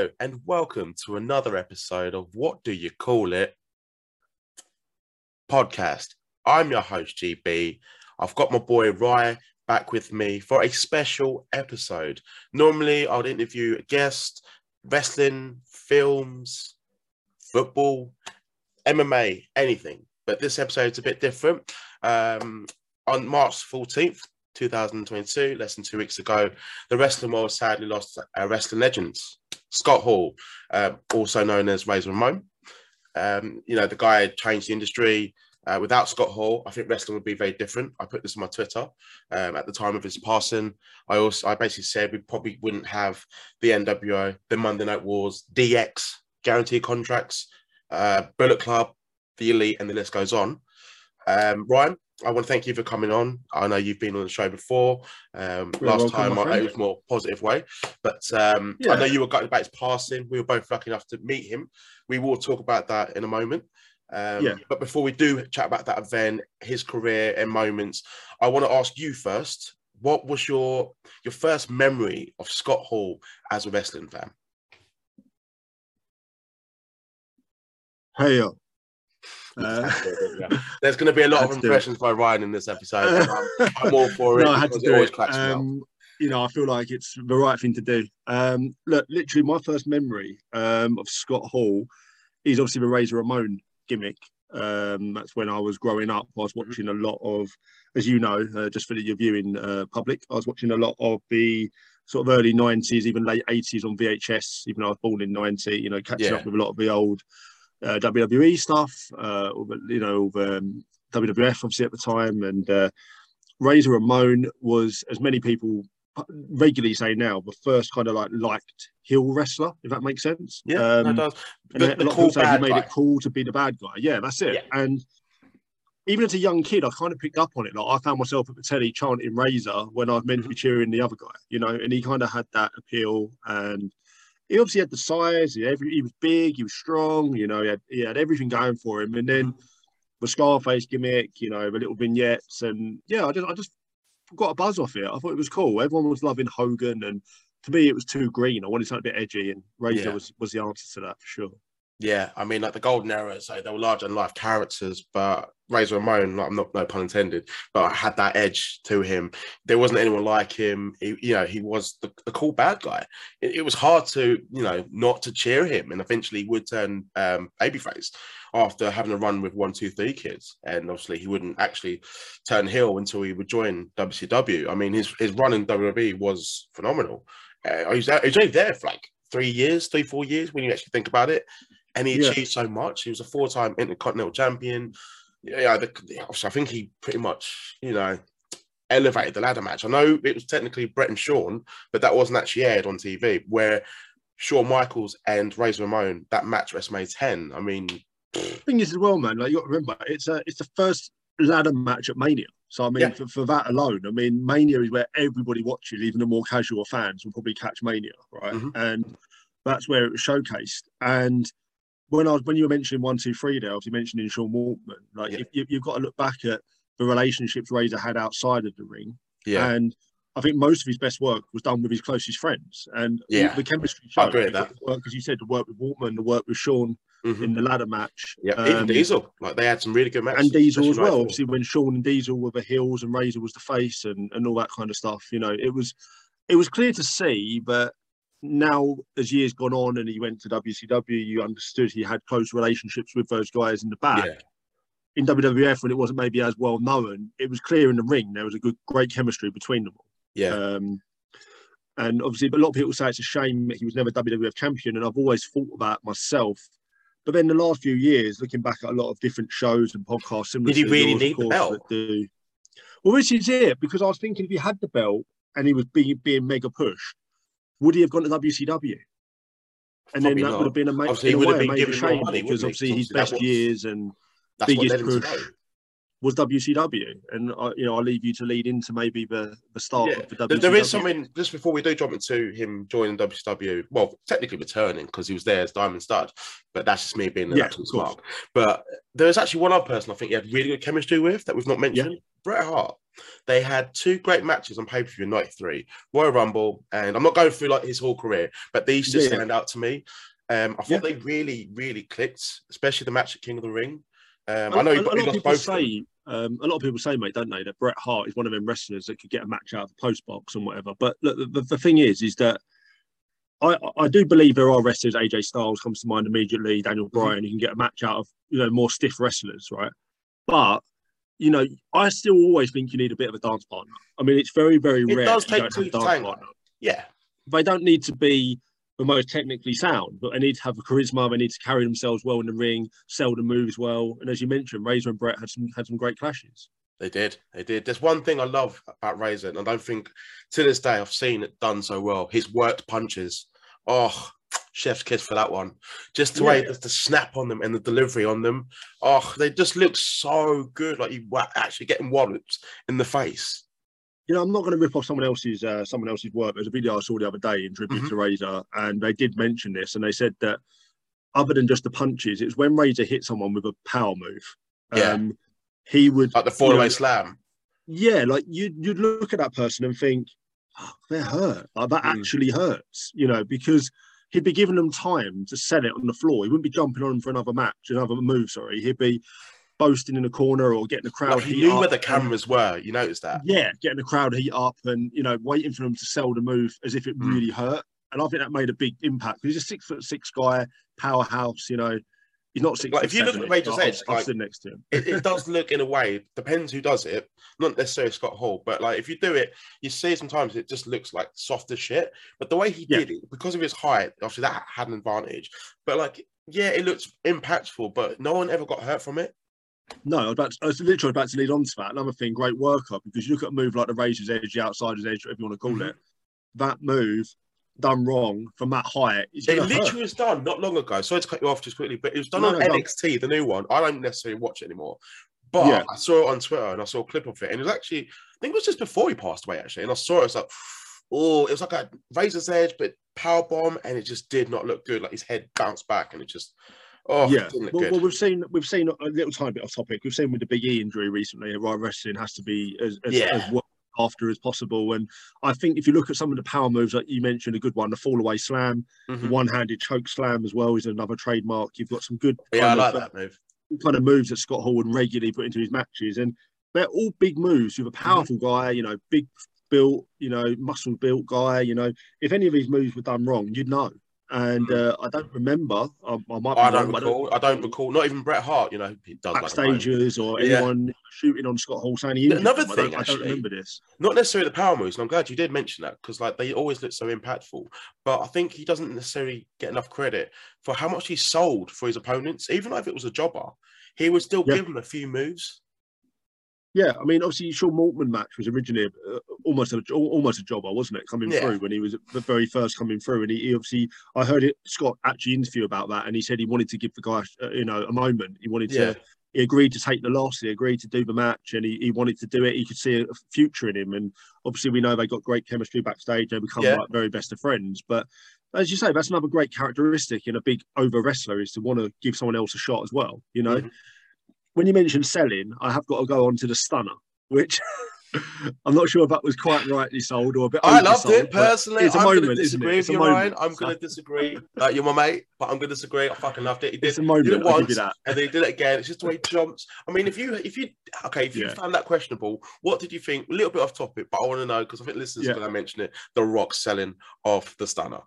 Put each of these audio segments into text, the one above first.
And welcome to another episode of What Do You Call It podcast. I'm your host, GB. I've got my boy Rye back with me for a special episode. Normally, I would interview a guest, wrestling, films, football, MMA, anything. But this episode's a bit different. Um, on March 14th, 2022, less than two weeks ago, the wrestling world sadly lost a wrestling legends, Scott Hall, uh, also known as Razor Ramon. Um, you know, the guy changed the industry. Uh, without Scott Hall, I think wrestling would be very different. I put this on my Twitter um, at the time of his passing. I also, I basically said we probably wouldn't have the NWO, the Monday Night Wars, DX guaranteed contracts, uh, Bullet Club, the Elite, and the list goes on. Um, Ryan, I want to thank you for coming on. I know you've been on the show before. Um, last welcome, time I, it was more positive way, but um, yeah. I know you were gutted about his passing. We were both lucky enough to meet him. We will talk about that in a moment. Um, yeah. But before we do chat about that event, his career and moments, I want to ask you first. What was your your first memory of Scott Hall as a wrestling fan? Hey, uh, There's going to be a lot of impressions by Ryan in this episode. I'm, I'm, all for it. no, I had to do it. Um, you know, I feel like it's the right thing to do. Um, look, literally, my first memory um, of Scott Hall is obviously the Razor Ramon gimmick. Um, that's when I was growing up. I was mm-hmm. watching a lot of, as you know, uh, just for your viewing uh, public, I was watching a lot of the sort of early 90s, even late 80s on VHS, even though I was born in 90, you know, catching yeah. up with a lot of the old uh, WWE stuff, uh, you know, um, WWF obviously at the time, and uh, Razor Ramon was, as many people regularly say now, the first kind of like liked heel wrestler, if that makes sense. Yeah, um, that does. The, and a lot cool of people say he made guy. it cool to be the bad guy. Yeah, that's it. Yeah. And even as a young kid, I kind of picked up on it. Like I found myself at the telly chanting Razor when I was meant to be mm-hmm. cheering the other guy, you know, and he kind of had that appeal and he obviously had the size. He, every, he was big. He was strong. You know, he had, he had everything going for him. And then the Scarface gimmick, you know, the little vignettes, and yeah, I just I just got a buzz off it. I thought it was cool. Everyone was loving Hogan, and to me, it was too green. I wanted something a bit edgy, and Razor yeah. was was the answer to that for sure. Yeah, I mean, like the golden era, so they were larger than life characters, but Razor Ramon, like, I'm not no pun intended, but I had that edge to him. There wasn't anyone like him. He, you know, he was the, the cool bad guy. It, it, was hard to, you know, not to cheer him, and eventually would turn um, babyface after having a run with one, two, three kids. And obviously, he wouldn't actually turn heel until he would join WCW. I mean, his his run in WWE was phenomenal. Uh, he, was, he was only there for like three years, three, four years when you actually think about it. And he achieved yeah. so much. He was a four time Intercontinental Champion yeah, the, I think he pretty much, you know, elevated the ladder match. I know it was technically Bret and Shawn, but that wasn't actually aired on TV. Where Shawn Michaels and Razor Ramon, that match WrestleMania 10. I mean, thing is as well, man. Like you got to remember, it's a it's the first ladder match at Mania. So I mean, yeah. for, for that alone, I mean, Mania is where everybody watches, even the more casual fans will probably catch Mania, right? Mm-hmm. And that's where it was showcased. And when I was when you were mentioning one, two, three there, obviously mentioning Sean Waltman, like yeah. you, have got to look back at the relationships Razor had outside of the ring. Yeah. And I think most of his best work was done with his closest friends. And yeah, the chemistry showed. I agree with that. Because you said the work with Waltman, the work with Sean mm-hmm. in the ladder match. Yeah, um, even Diesel. Like they had some really good matches. And Diesel as well. Obviously, when Sean and Diesel were the heels and Razor was the face and, and all that kind of stuff. You know, it was it was clear to see, but now as years gone on and he went to WCW, you understood he had close relationships with those guys in the back. Yeah. In WWF, when it wasn't maybe as well known, it was clear in the ring there was a good, great chemistry between them all. Yeah. Um, and obviously, a lot of people say it's a shame that he was never WWF champion, and I've always thought about myself. But then the last few years, looking back at a lot of different shows and podcasts, did he really yours, need the belt? Do, well, this is it because I was thinking if he had the belt and he was being being mega pushed, would he have gone to WCW? And Probably then that not. would have been a, ma- in a way, a major shame money, because obviously his best was, years and biggest push was WCW. And I, you know, I'll leave you to lead into maybe the, the start yeah. of the WCW. There is something just before we do jump into him joining WCW. Well, technically returning because he was there as Diamond Stud, but that's just me being an yeah, absolute smart. But there is actually one other person I think he had really good chemistry with that we've not mentioned. Yeah. Bret Hart. They had two great matches on pay per view in '93, Royal Rumble, and I'm not going through like his whole career, but these just Yeah. stand out to me. Um, I thought Yeah. they really, really clicked, especially the match at King of the Ring. Um, A- I know a, a lot of lost people both. say, um, a lot of people say, mate, don't they, that Bret Hart is one of them wrestlers that could get a match out of the post box and whatever. But look, the, the, the thing is, is that I, I do believe there are wrestlers. AJ Styles comes to mind immediately. Daniel Mm-hmm. Bryan, you can get a match out of you know more stiff wrestlers, right? But you know, I still always think you need a bit of a dance partner. I mean, it's very, very It rare. does take don't have a two to. Yeah, They don't need to be the most technically sound, but they need to have a charisma. They need to carry themselves well in the ring, sell the moves well. And as you mentioned, Razor and Bret had some had some great clashes. They did. They did. There's one thing I love about Razor, and I don't think to this day I've seen it done so well. His worked punches. Oh, chef's kiss for that one. Just the way Yeah. the, the snap on them and the delivery on them. Oh, they just look so good. Like you were actually getting walloped in the face. You know, I'm not going to rip off someone else's uh, someone else's work. There's a video I saw the other day in tribute Mhm. to Razor, and they did mention this, and they said that other than just the punches, it was when Razor hit someone with a power move. Yeah. Um, he would Like the fall away know, slam. yeah, like you'd you'd look at that person and think, oh, they're hurt. Like, that Mm. actually hurts, you know, because he'd be giving them time to sell it on the floor. He wouldn't be jumping on for another match, another move. Sorry, he'd be boasting in the corner or getting the crowd. Like he heat knew up where the cameras were. You noticed that? yeah, getting the crowd heat up and you know waiting for them to sell the move as if it Mm. really hurt. And I think that made a big impact. He's a six foot six guy, powerhouse. You know, he's not six. Like, if you look at Razor's but I've- Edge, like- next to him. it, it does look in a way depends who does it not necessarily scott hall but like if you do it you see sometimes it just looks like soft as shit but the way he Yeah. did it because of his height obviously that had an advantage but like yeah it looks impactful but no one ever got hurt from it No, I was, about to, I was literally about to lead on to that. Another thing, great workup because you look at a move like the Razor's Edge, the Outsider's Edge, whatever you want to call Mhm. it. That move done wrong from Matt. It's it hurt. literally was done not long ago sorry to cut you off just quickly but it was done No, on no, nxt the new one i don't necessarily watch it anymore but Yeah. i saw it on twitter and i saw a clip of it and it was actually i think it was just before he passed away actually and i saw it, was like oh it was like a razor's edge but power bomb and it just did not look good like his head bounced back and it just oh yeah. it didn't look Well, good well, we've seen we've seen a little tiny bit off topic. We've seen with the Big E injury recently, Right Wrestling has to be as as, Yeah. as well after as possible. And I think if you look at some of the power moves, like you mentioned, a good one, the fall away slam, the Mhm. one handed choke slam as well is another trademark. You've got some good yeah i kind like of, that move kind of moves that Scott Hall would regularly put into his matches, and they're all big moves. You're a Mm-hmm. powerful guy, you know, big built, you know, muscle built guy. You know, if any of these moves were done wrong, you'd know. And uh, I don't remember. I, I might. I don't wrong, recall. I don't recall. Not even Bret Hart. You know, he does like backstages or Yeah. anyone shooting on Scott Hall saying he Another him. I thing, don't, I don't remember this. Not necessarily the power moves, and I'm glad you did mention that because like they always look so impactful. But I think he doesn't necessarily get enough credit for how much he sold for his opponents. Even if it was a jobber, he would still Yeah. give them a few moves. Yeah, I mean, obviously, Sean Waltman match was originally uh, almost a almost a jobber, wasn't it? Coming Yeah. through when he was the very first coming through, and he, he obviously, I heard it Scott actually interview about that, and he said he wanted to give the guy, uh, you know, a moment. He wanted Yeah. to. He agreed to take the loss. He agreed to do the match, and he, he wanted to do it. He could see a future in him, and obviously, we know they got great chemistry backstage. They become Yeah. like very best of friends. But as you say, that's another great characteristic in a big over wrestler is to want to give someone else a shot as well. You know, Mhm. When you mentioned selling, I have got to go on to the stunner, which I'm not sure if that was quite rightly sold or a bit. I loved it personally. It's a I'm moment, it? disagree It's with a you, Ryan. I'm going to disagree. Like you're my mate, but I'm going to disagree. I fucking loved it. He did, It's a did moment. it I'll give once, and then he did it again. It's just the way he jumps. I mean, if you, if you, okay, if you Yeah. found that questionable, what did you think? A little bit off topic, but I want to know because I think listeners Yeah. are going to mention it. The Rock selling of the Stunner.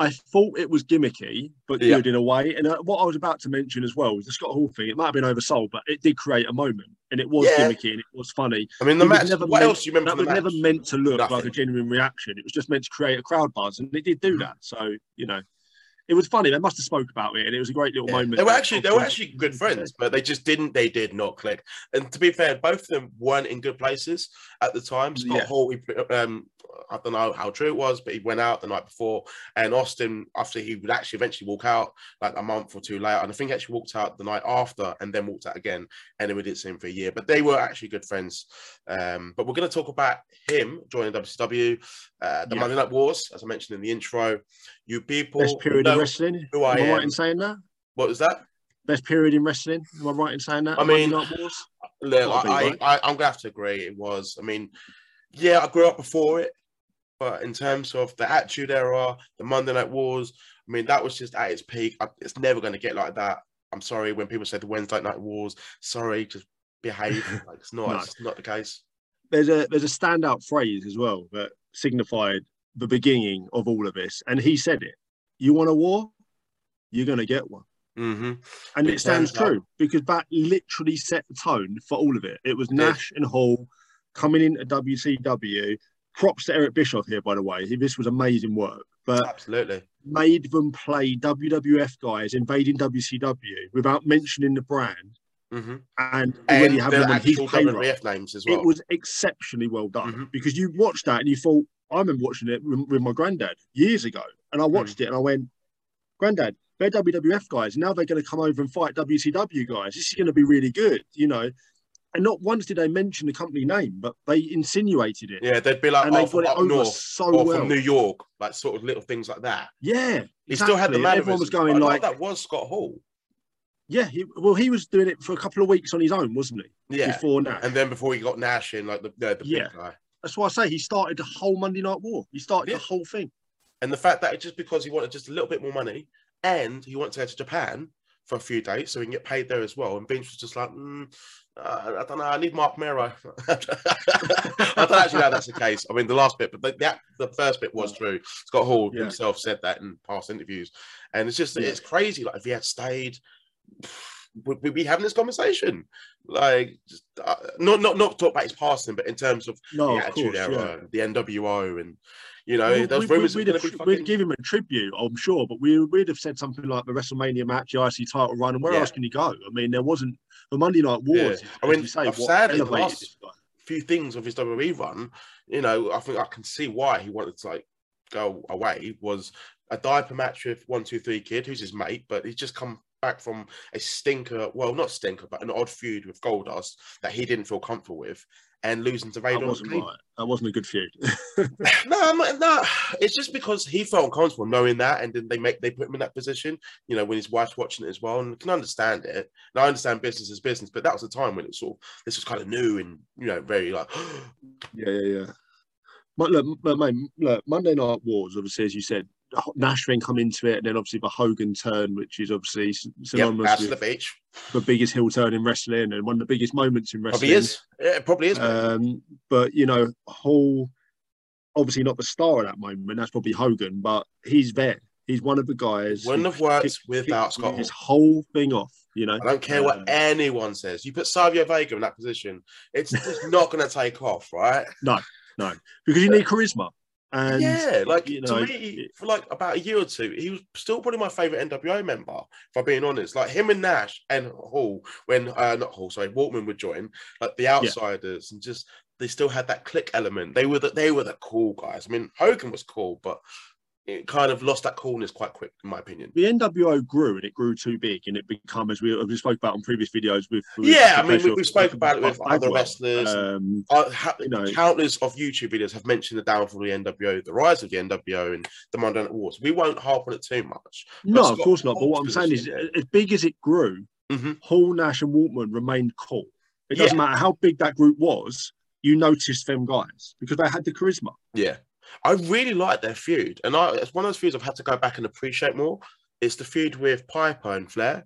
I thought it was gimmicky, but Yeah. good in a way. And uh, what I was about to mention as well was the Scott Hall thing. It might have been oversold, but it did create a moment, and it was Yeah. gimmicky and it was funny. I mean, the It match. never What meant- else you remember That was match? never meant to look like a genuine reaction. It was just meant to create a crowd buzz, and it did do Mhm. that. So you know, it was funny. They must have spoke about it, and it was a great little Yeah. moment. They were actually they were actually good friends, but they just didn't they did not click. And to be fair, both of them weren't in good places at the time. Scott Yeah. Hall, he, um, I don't know how true it was, but he went out the night before, and Austin after he would actually eventually walk out like a month or two later, and I think he actually walked out the night after, and then walked out again, and then we didn't see him for a year. But they were actually good friends. Um, but we're going to talk about him joining WCW, uh, the Yeah. Monday Night Wars, as I mentioned in the intro. You people best period in wrestling. who I am I am. right in saying that? What was that? Best period in wrestling. Am I right in saying that? I mean- Monday Night Wars? Look, I, right? I, I'm gonna have to agree. It was. I mean, yeah, I grew up before it, but in terms of the Attitude Era, the Monday Night Wars, I mean, that was just at its peak. I, it's never gonna get like that. I'm sorry when people say the Wednesday Night Wars. Sorry, just behave. like it's not. No. It's not the case. there's a there's a standout phrase as well that signified the beginning of all of this, and he said it. You want a war? You're gonna get one. hmm And It it stands true because that literally set the tone for all of it. It was. Nash and Hall coming in into WCW. Props to Eric Bischoff here, by the way. This was amazing work, but Absolutely. made them play WWF guys invading WCW without mentioning the brand hmm and already And having the them on his actual payroll. WWF names as well. It was exceptionally well done Mhm. because you watched that and you thought, I remember watching it with, with my granddad years ago, and I Hmm. watched it and I went, Granddad, they're WWF guys. Now they're going to come over and fight WCW guys. This is going to be really good, you know. And not once did they mention the company name, but they insinuated it. yeah, they'd be like, and oh, they from got it over north so or well. from New York, like sort of little things like that. yeah, He still had the man. Everyone was going like, that was Scott Hall. yeah. He, well, he was doing it for a couple of weeks on his own, wasn't he? Yeah, Before now, and then before he got Nash in, like the the, the Yeah. big guy. That's why I say he started the whole Monday Night War. He started Yeah. the whole thing. And the fact that it's just because he wanted just a little bit more money and he wanted to go to Japan for a few days so he can get paid there as well. And Vince was just like, mm, uh, I don't know, I need Marc Mero. I don't actually know that's the case. I mean, the last bit, but the, the, the first bit was true. Scott Hall Yeah. himself said that in past interviews. And it's just, Yeah. it's crazy. Like, if he had stayed, would we be having this conversation? Like, just, uh, not, not, not talk about his passing, but in terms of No, the of Attitude course, yeah. Era, the NWO, and, you know, Well, those we, rumors we, would have, fucking... we'd give him a tribute, I'm sure, but we, we'd have said something like the WrestleMania match, the IC title run, and where Yeah. else can he go? I mean, there wasn't the Monday Night Yeah. Wars. I as mean, say, I've sadly the last- few things of his WWE run, you know, I think I can see why he wanted to like go away was a diaper match with one two three kid, who's his mate, but he's just come back from a stinker, well, not stinker, but an odd feud with Goldust that he didn't feel comfortable with, and losing to That Vader. on wasn't right. That wasn't a good feud. no, I'm not, no, it's just because he felt uncomfortable knowing that, and then they make they put him in that position. You know, when his wife's watching it as well, and can understand it. And I understand business is business, but that was the time when it was sort of this was kind of new and you know very like yeah, yeah, yeah. But look, but mate, look, Monday Night Wars, obviously, as you said, Nash then come into it, and then obviously the Hogan turn, which is obviously synonymous that's the beach. the biggest heel turn in wrestling and one of the biggest moments in wrestling. Probably is. Yeah, it probably is. Um, but you know, Hall, obviously not the star at that moment. That's probably Hogan, but he's there. He's one of the guys. Wouldn't have worked kicked- without Scott. His whole thing off. You know, I don't care what Um, anyone says. You put Savio Vega in that position, it's just not going to take off, right? No, no, because you need charisma. And yeah, like you to me, it- for like about a year or two, he was still probably my favorite NWO member. If I'm being honest, like him and Nash and Hall, when uh, not Hall, sorry, Waltman would join, like the outsiders, and just they still had that click element. They were the, they were the cool guys. I mean, Hogan was cool, but it kind of lost that coolness quite quick, in my opinion. the NWO grew and it grew too big and it became as we, we spoke about on previous videos with, with Yeah, I mean, we, we spoke about it with other wrestlers. Um, Uh, ha- you know- countless of YouTube videos have mentioned the downfall of the NWO, the rise of the NWO, and the Monday Night Wars. We won't harp on it too much. no, of course not. But what I'm saying is, as big as it grew, Mhm. Hall, Nash, and Waltman remained cool. It doesn't Yeah. matter how big that group was. You noticed them guys because they had the charisma. Yeah, I really like their feud, and I, it's one of those feuds I've had to go back and appreciate more. It's the feud with Piper and Flair.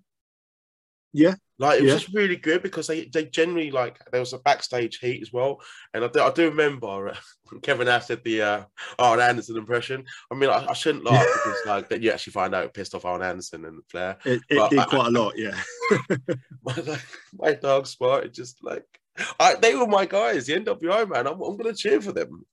Yeah, Like it was Yeah. just really good because they they generally like there was a backstage heat as well, and I do, I do remember uh, Kevin Nash did the uh, Arn Anderson impression. I mean, I, I shouldn't laugh because like that you actually find out it pissed off Arn Anderson and Flair. It, it But did I- quite a lot. Yeah. my, my dog spot. It just like I, they were my guys, the NWO man. I'm, I'm gonna cheer for them.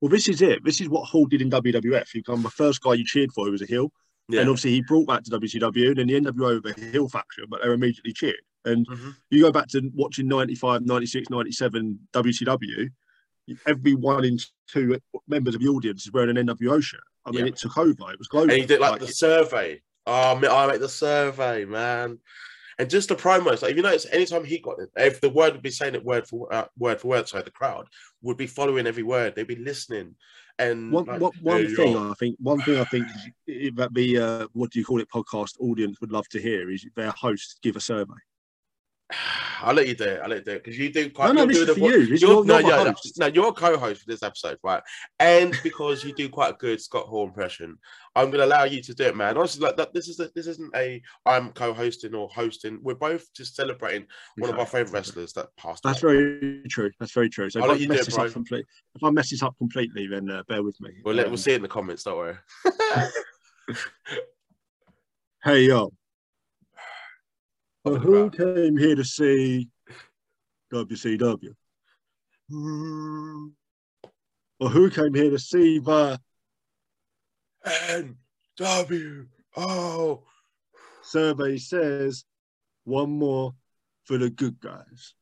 Well, this is it. This is what Hall did in WWF. He became the first guy you cheered for who was a heel. Yeah, And obviously, he brought that to WCW. And then the NWO were the heel faction, but they were immediately cheered. And Mhm. you go back to watching 95, 96, 97 WCW, every one in two members of the audience is wearing an NWO shirt. I mean, Yeah. it took over. It was global. and he did like Like, the survey. Oh, I make the survey, man. And just the promos, like if you notice, anytime he got it, if the word would be saying it word for uh, word for word, sorry, the crowd would be following every word. They'd be listening. And one, like, one, one "Hey, thing yo." I think, one thing I think that the uh, what do you call it podcast audience would love to hear is their host give a survey. I'll let you do it. I'll let you do it because you do quite. No, no, this is for you. You're- you're- no, yeah, no, no, you're a co-host for this episode, right? And because you do quite a good Scott Hall impression, I'm going to allow you to do it, man. Honestly, like that, this is a, this isn't a I'm co-hosting or hosting. We're both just celebrating one of our favorite wrestlers that passed. That's away. very true. That's very true. So I'll if let I, mess this up complete, if I mess this up completely, then uh, bear with me. We'll, let, Um, we'll see it in the comments. Don't worry. Hey in Well, who came here to see WCW? Or who came here to see the N W O. survey says one more for the good guys?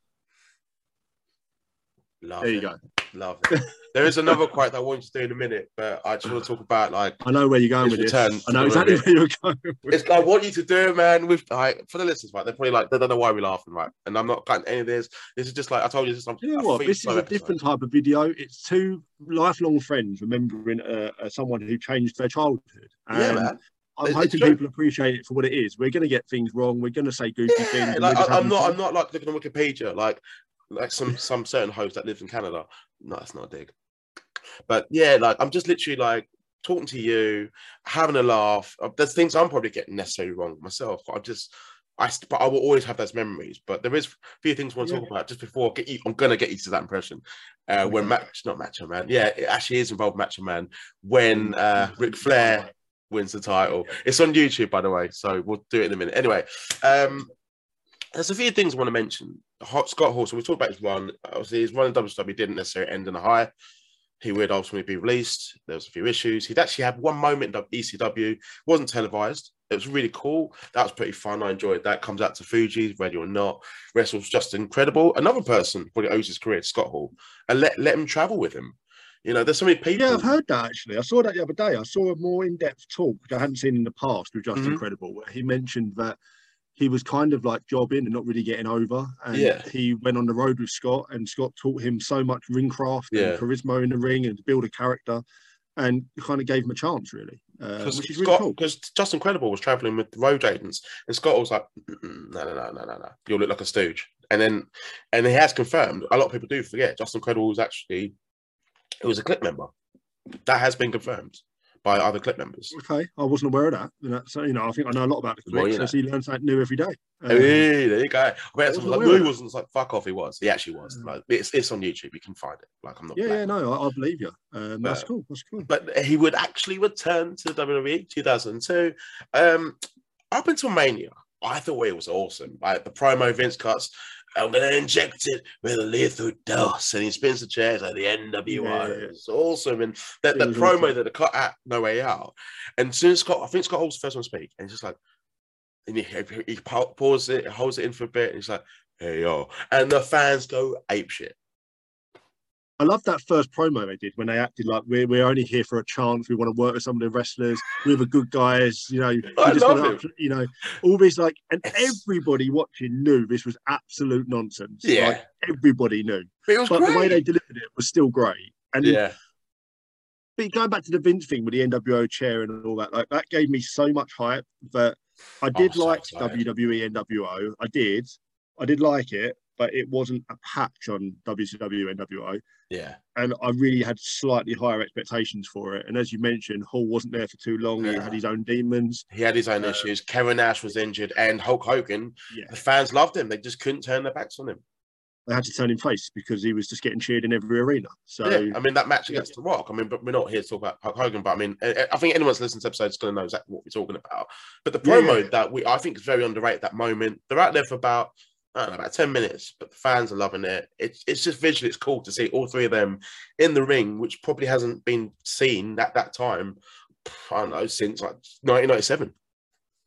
Love There you it. go. Love it. There is another quote that I want you to do in a minute, but I just want to talk about like I know where you're going with return this. I know exactly where you're going with it's I want you to do it, man. With like for the listeners, right? They're probably like they don't know why we're laughing, right? And I'm not cutting any of this. This is just like I told you. This is you know what? This is a different type of video. It's two lifelong friends remembering uh, uh, someone who changed their childhood. Yeah, man. I'm It's hoping true. people appreciate it for what it is. We're going to get things wrong. We're going to say goofy things. Yeah, and like I, I'm not. fun. I'm not like looking on Wikipedia like like some some certain host that lives in Canada. No, that's not a dig. But yeah, like I'm just literally like talking to you, having a laugh. Uh, There's things I'm probably getting necessarily wrong myself. I'm just. I, but I will always have those memories. But there is a few things I want to Yeah. talk about just before I get you. I'm gonna get you to that impression. Uh, when match, not Macho Man, yeah, it actually is involved Macho Man. When uh, Ric Flair wins the title, it's on YouTube by the way, so we'll do it in a minute. Anyway, um, there's a few things I want to mention. Hot Scott Hall. So we talked about his run. Obviously, his run in WWE didn't necessarily end in a high. He would ultimately be released. There was a few issues. He'd actually had one moment in ECW. wasn't televised. It was really cool. That was pretty fun. I enjoyed that. Comes out to Fugees, ready or not. Wrestles Justin Credible. Another person probably owes his career to Scott Hall and let let him travel with him. You know, there's so many people. Yeah, I've heard that actually. I saw that the other day. I saw a more in-depth talk which I hadn't seen in the past with Just Mhm. Incredible, where he mentioned that he was kind of like jobbing and not really getting over. And Yeah. he went on the road with Scott, and Scott taught him so much ring craft Yeah. and charisma in the ring and to build a character, and kind of gave him a chance, really, uh, Because which is really Scott, cool. because Justin Credible was traveling with the road agents, and Scott was like, "No, no, no, no, no, no, you'll look like a stooge." And then, and he has confirmed. A lot of people do forget. Justin Credible was actually, it was a clique member. That has been confirmed by other clique members. Okay, I wasn't aware of that. And that's, you know, I think I know a lot about the Well, you know. so he learns something new every day. Um, Hey, there you go. I bet wasn't like, aware no, he wasn't. Like, fuck off, he was. He actually was. Like, it's, it's on YouTube. You can find it. Like, I'm not. yeah, yeah, no, I, I believe you. Um, that's cool. That's cool. but he would actually return to WWE 2002. Um, up until Mania, I thought it was awesome. Like the promo Vince cuts, I'm gonna inject it with a lethal dose, and he spins the chairs like the NWO. Yeah. It's awesome, and that, that promo awesome. that they cut at No Way Out, and soon Scott, I think Scott Hall's the first one to speak, and he's just like, and he, he, he pauses it, holds it in for a bit, and he's like, "Hey yo," and the fans go ape shit. I love that first promo they did when they acted like we're, we're only here for a chance. We want to work with some of the wrestlers. We're the good guys, you know. I just love it. you know, all this like, and everybody watching knew this was absolute nonsense. Yeah. like, everybody knew. But it was But the way they delivered it was still great. And yeah, but going back to the Vince thing with the NWO chair and all that, like that gave me so much hype that I oh, did so like excited. WWE NWO. I did, I did like it, but it wasn't a patch on WCW NWO. yeah. and I really had slightly higher expectations for it. And as you mentioned, Hall wasn't there for too long. He had his own demons. He had his own Uh, issues. Kevin Nash was injured, and Hulk Hogan. Yeah. The fans loved him. They just couldn't turn their backs on him. They had to turn him face because he was just getting cheered in every arena. So yeah, I mean that match yeah. against The Rock. I mean, but we're not here to talk about Hulk Hogan. But I mean, I think anyone that's listening to this episode is going to know exactly what we're talking about. But the promo yeah. that we, I think, is very underrated. That moment, they're out there for about. I don't know, about 10 minutes, but the fans are loving it. It's, it's just visually, it's cool to see all three of them in the ring, which probably hasn't been seen at that time, I don't know, since like 1997.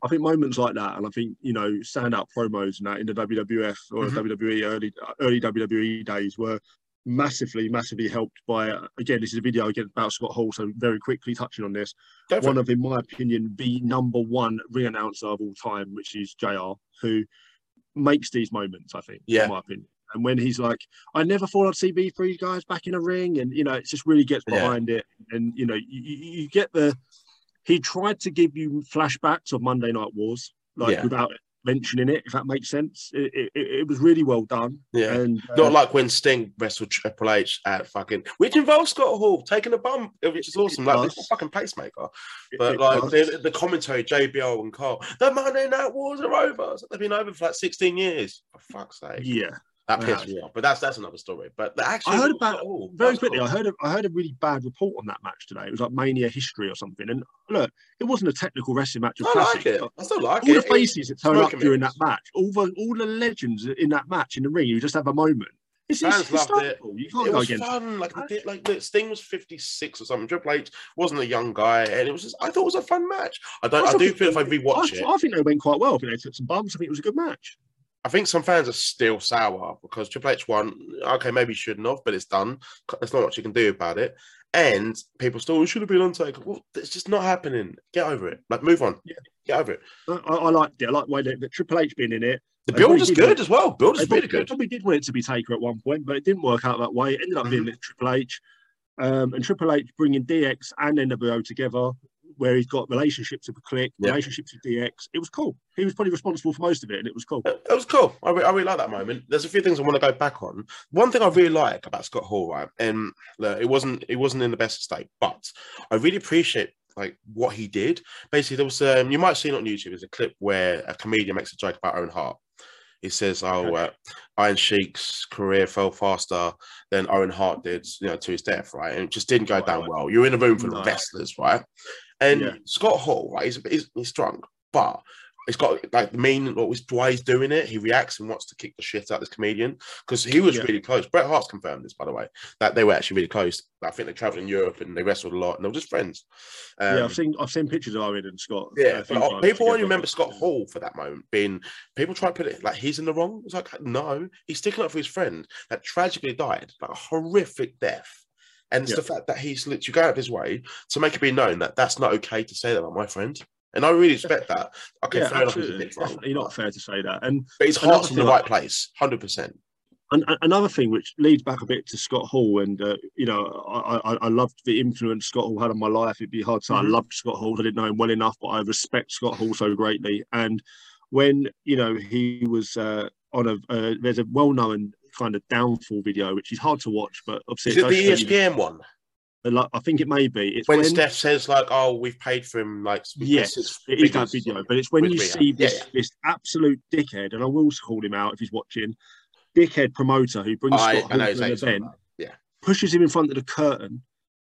I think moments like that, and I think you know, standout promos and that in the WWF or Mhm. WWE early early WWE days were massively, massively helped by. Again, this is a video again about Scott Hall, so very quickly touching on this. For one of, in my opinion, the number one ring announcer of all time, which is JR, who makes these moments, I think, Yeah. in my opinion. And when he's like, I never thought I'd see these three guys back in a ring, and you know, it just really gets Yeah. behind it. And you know, you, you get the he tried to give you flashbacks of Monday Night Wars, like Yeah. without mentioning it, if that makes sense. It, it, it was really well done. Yeah. And uh, Not like when Sting wrestled Triple H at fucking, which involves Scott Hall taking a bump, which is awesome. Like, does. it's a fucking pacemaker. But it like the, the commentary, JBL and Carl, the Monday Night Wars are over. Like they've been over for like 16 years. For fuck's sake. yeah. That pissed me off. But that's that's another story. But the actual I heard about oh, oh very quickly. cool. I heard a, I heard a really bad report on that match today. It was like Mania history or something. And look, it wasn't a technical wrestling match. I classic. like it. I still like all it. the It- faces that turn up during that match, all the all the legends in that match in the ring, you just have a moment. It's, it's Fans loved it. You can't it go was against. fun. Like, they did- like the Sting was 56 or something. Triple H wasn't a young guy, and it was just. I thought it was a fun match. I don't. I, thought do it- feel if I rewatch I, it, I think they went quite well. I think they took some bumps. I think it was a good match. I think some fans are still sour because Triple H won. Okay, maybe shouldn't have, but it's done. There's not much you can do about it. And people still, should have been Undertaker. Well, it's just not happening. Get over it. Like, move on. Yeah. Get over it. I, I liked it. I like the way that, Triple H being in it. The build is good it. as well. Build is really good. probably did want it to be Taker at one point, but it didn't work out that way. It ended up being Mm-hmm. Triple H. Um, and Triple H bringing DX and NWO together, where he's got relationships with Click, Yeah. relationships with DX. It was cool. He was probably responsible for most of it, and it was cool. It was cool. I, re- I really like that moment. There's a few things I want to go back on. One thing I really like about Scott Hall, right, and look, it wasn't it wasn't in the best state, but I really appreciate like what he did. Basically, there was um, you might have seen it on YouTube. There's a clip where a comedian makes a joke about Owen Hart. He says, "Oh, uh, Iron Sheik's career fell faster than Owen Hart did, you know, to his death, right? And it just didn't go down well. You're in a room full of wrestlers, right? And Yeah. Scott Hall, right? He's, he's he's strong, but he's got like the main what was why he's doing it. He reacts and wants to kick the shit out of this comedian because he was Yeah. really close. Bret Hart's confirmed this, by the way, that they were actually really close. I think they traveled in Europe and they wrestled a lot, and they were just friends. Um, yeah, I've seen I've seen pictures of Owen and Scott. yeah, but people only remember Scott Hall for that moment. Being people try to put it like he's in the wrong. It's like no, he's sticking up for his friend that tragically died, like a horrific death. And it's Yeah. the fact that he's literally going out of his way to make it be known that that's not okay to say that about my friend. And I really respect that. Okay, Yeah, fair enough. He's a absolutely. bit It's definitely not fair to say that. And but his heart's in the right place, hundred percent. And another thing which leads back a bit to Scott Hall, and uh, you know, I, I I loved the influence Scott Hall had on my life. It'd be hard to say Mhm. I loved Scott Hall. I didn't know him well enough, but I respect Scott Hall so greatly. And when you know he was uh, on a, uh, there's a well-known kind of downfall video, which is hard to watch, but obviously Is it the E show you- ESPN one like, I think it may be. It's when, when, Steph says like, "Oh, we've paid for him," like Yes, paid six it is that video, but it's when you see this, yeah. this absolute dickhead, and I will call him out if he's watching, dickhead promoter who brings I, Scott I to an event, Yeah, pushes him in front of the curtain,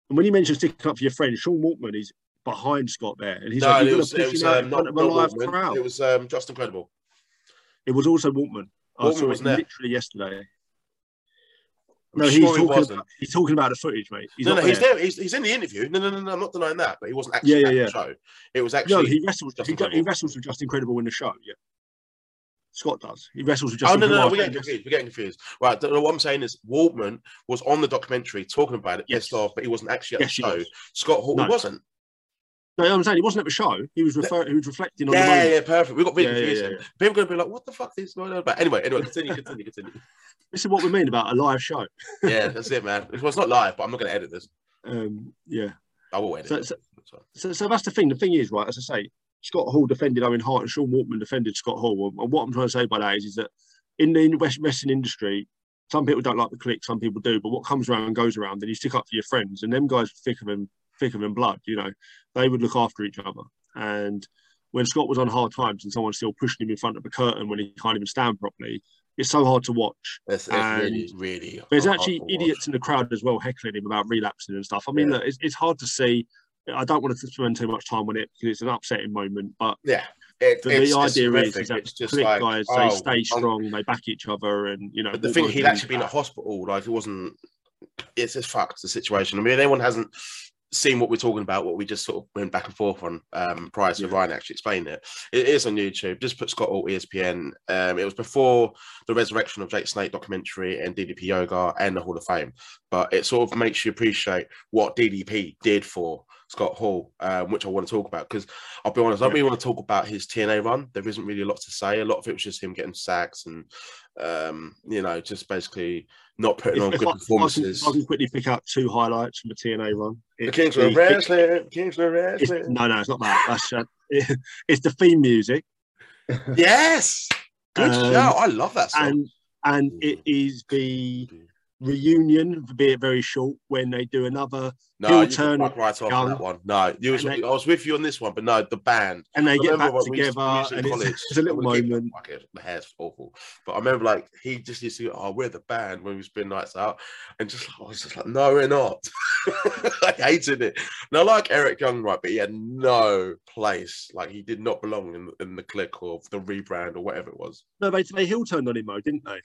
and when he mentions sticking up for your friend, Sean Waltman is behind Scott there, and he's no, like, it "You're was, going to it push was him out um, in not, front of a live Waltman. crowd." It was um, just incredible. It was also Waltman. I saw it there. literally yesterday. No, sure he's he talking. wasn't. About, he's talking about the footage, mate. He's no, no, he's there. He's, he's in the interview. No, no, no, no. I'm not denying that, but he wasn't actually Yeah, at yeah, the show. It was No, actually. he wrestles. He, he wrestles with Justin Credible in the show. Yeah, Scott does. He wrestles with Just oh no, no, no, we're getting confused. We're getting confused. Right. What I'm saying is, Waltman was on the documentary talking about it, Yes. off, but he wasn't actually at Yes, the show. Scott Hall No. wasn't. No, I'm saying he wasn't at the show. He was refer- he was reflecting on Yeah, yeah, perfect. We've got really Yeah, yeah, yeah. People are going to be like, "What the fuck is going on?" About anyway, anyway, continue, continue, continue. This is what we mean about a live show. yeah, that's it, man. Well, it's not live, but I'm not going to edit this. Um, yeah. I will edit. So- so- So- So, that's the thing. The thing is, right, as I say, Scott Hall defended Owen Hart and Sean Waltman defended Scott Hall. And what I'm trying to say by that is, is that in the West wrestling industry, some people don't like the click, some people do, but what comes around goes around, and you stick up for your friends. And them guys are of than thicker than blood, you know, they would look after each other. And when Scott was on hard times and someone's still pushing him in front of the curtain when he can't even stand properly, it's so hard to watch. It's, really, really. There's actually to watch. idiots in the crowd as well heckling him about relapsing and stuff. I mean, Yeah. look, it's, it's hard to see. I don't want to spend too much time on it because it's an upsetting moment. But Yeah, it, the, it's, the idea is, is that it's just like guys oh, they stay I'm- strong, they back each other, and you know. But the thing he'd actually been at hospital. Like it wasn't. It's just fucked the situation. I mean, anyone hasn't seen what we're talking about, what we just sort of went back and forth on um, prior to Yeah. Ryan actually explaining it. It is on YouTube. Just put Scott Hall ESPN. Um, it was before the resurrection of Jake Snake documentary and DDP Yoga and the Hall of Fame. But it sort of makes you appreciate what DDP did for Scott Hall, um, which I want to talk about because I'll be honest, I don't really want to talk about his TNA run. There isn't really a lot to say. A lot of it was just him getting sacks and um, you know, just basically not putting on If, good I, if I can, performances. I can quickly pick out two highlights from the TNA run. The It's Kings of the- Wrestling, Kings of it's- Wrestling. no, no, it's not that. That's uh, it's the theme music. Yes, good Um, shout. I love that song. and and it is the reunion, be it very short, when they do another no, turn right off that one. No, you was, they- I was with you on this one, but no, the band. and they get back when we used to- we together, to and it's, college, it's a little moment. my hair's awful, but I remember like he just used to, go, oh, we're the band when we spend nights out, and just I was just like, no, we're not. I hated it. And I like Eric Young, right, but he had no place. Like he did not belong in, in the clique or the rebrand or whatever it was. No, they, they heel turned on him though, didn't they?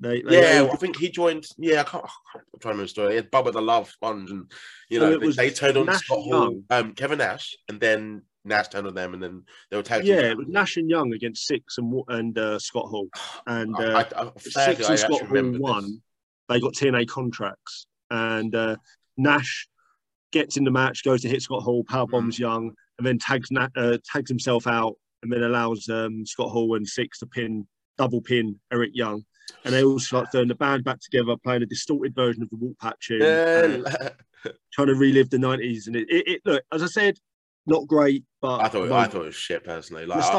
They, they Yeah, well, I think he joined. Yeah, I can't. I'm trying to remember the story. He had Bubba the Love Sponge, and you know they, they turned on Nash Scott Hall, um, Kevin Nash, and then Nash turned on them, and then they were tagged. yeah, it was Nash and Young against Six and and uh, Scott Hall, and uh, I, I, Six I and Scott Hall won. this. They got TNA contracts, and uh, Nash gets in the match, goes to hit Scott Hall, power Mm. bombs Young, and then tags uh, tags himself out, and then allows um, Scott Hall and Six to pin double pin Eric Young, and they all start throwing the band back together, playing a distorted version of the Walk in, uh, Yeah, trying to relive the nineties. And it, it, it, look, as I said, not great, but I thought I thought it was shit personally. Like I-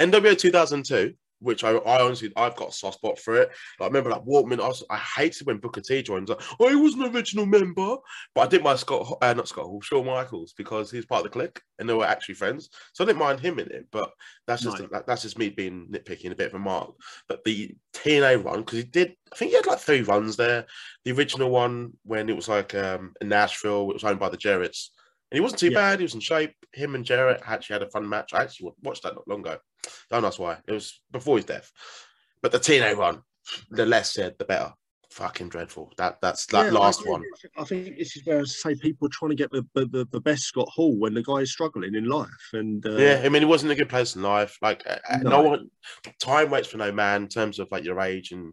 I, NWO 2002, which I, I honestly I've got a soft spot for it. Like, I remember like Waltman. I, was, I hated when Booker T joined. Like, oh, he was an original member, but I didn't mind Scott, uh, not Scott Hall, Shawn Michaels because he's part of the clique and they were actually friends. So I didn't mind him in it. But that's just No. that, that's just me being nitpicking a bit of a mark. But the TNA run because he did. I think he had like three runs there. The original one when it was like um, in Nashville, it was owned by the Jarretts. And he wasn't too Yeah. bad. He was in shape. Him and Jarrett actually had a fun match. I actually watched that not long ago. Don't ask why. It was before his death. But the TNA one, the less said, the better. Fucking dreadful. That that's that Yeah, last I, one. I think this is where I say people are trying to get the, the, the, best Scott Hall when the guy is struggling in life. And uh, Yeah, I mean, it wasn't a good place in life. Like, uh, uh, no. No. one, time waits for no man in terms of like your age, and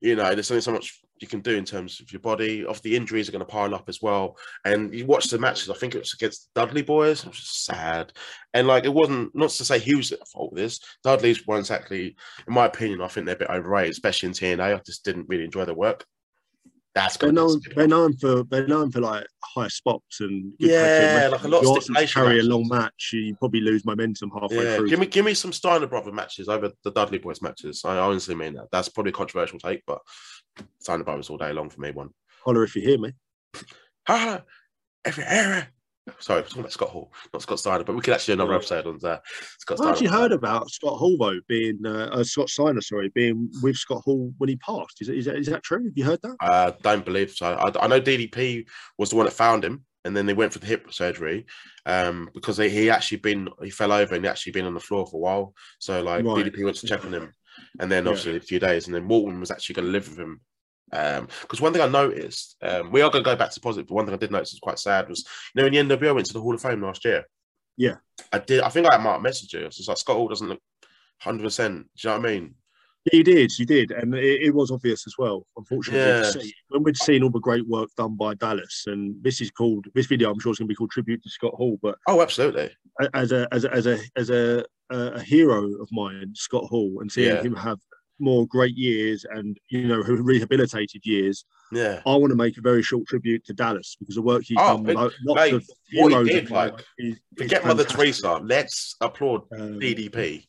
you know, there's only so much you can do in terms of your body. Of the injuries are going to pile up as well. And you watch the matches. I think it was against the Dudley boys. It was just sad, and like it wasn't not to say he was at fault. With this Dudley's weren't exactly, in my opinion, I think they're a bit overrated, especially in TNA. I just didn't really enjoy their work. That's they're known they're known for they're known for like high spots and good Yeah, like a lot of If you ask stipulation carry a long match, you probably lose momentum halfway Yeah, through. give me give me some Steiner brother matches over the Dudley boys matches. I honestly mean that. That's probably a controversial take, but Steiner brothers all day long for me. One. Holler if you hear me. Ha! Every era. Sorry, I'm talking about Scott Hall, not Scott Steiner, but we could actually do another episode on that. Scott I actually heard about Scott Hall though being uh, uh, Scott Steiner, sorry, being with Scott Hall when he passed. Is, that- is that is that true? Have you heard that? I don't believe so. I, I know DDP was the one that found him, and then they went for the hip surgery um, because he, he actually been he fell over and he actually been on the floor for a while. So like Right. DDP went to check on him, and then Yeah. obviously a few days, and then Walton was actually going to live with him. Because one thing I noticed, um, we are going to go back to positive, but one thing I did notice was quite sad was, you know, when the NWO went to the Hall of Fame last year. Yeah. I did. I think I had might message you. It's like Scott Hall doesn't look hundred percent. Do you know what I mean? He did, he did, and it, it was obvious as well. Unfortunately, Yeah. see. when we'd seen all the great work done by Dallas, and this is called this video, I'm sure it's going to be called tribute to Scott Hall, but Oh, absolutely. as a as a as a as a, a, a hero of mine, Scott Hall, and seeing Yeah. him have more great years and you know rehabilitated years, Yeah. I want to make a very short tribute to Dallas because the work he's Oh, done. it- With lots mate, of he did, like, is- is Forget Mother. Teresa. Let's applaud Um, DDP.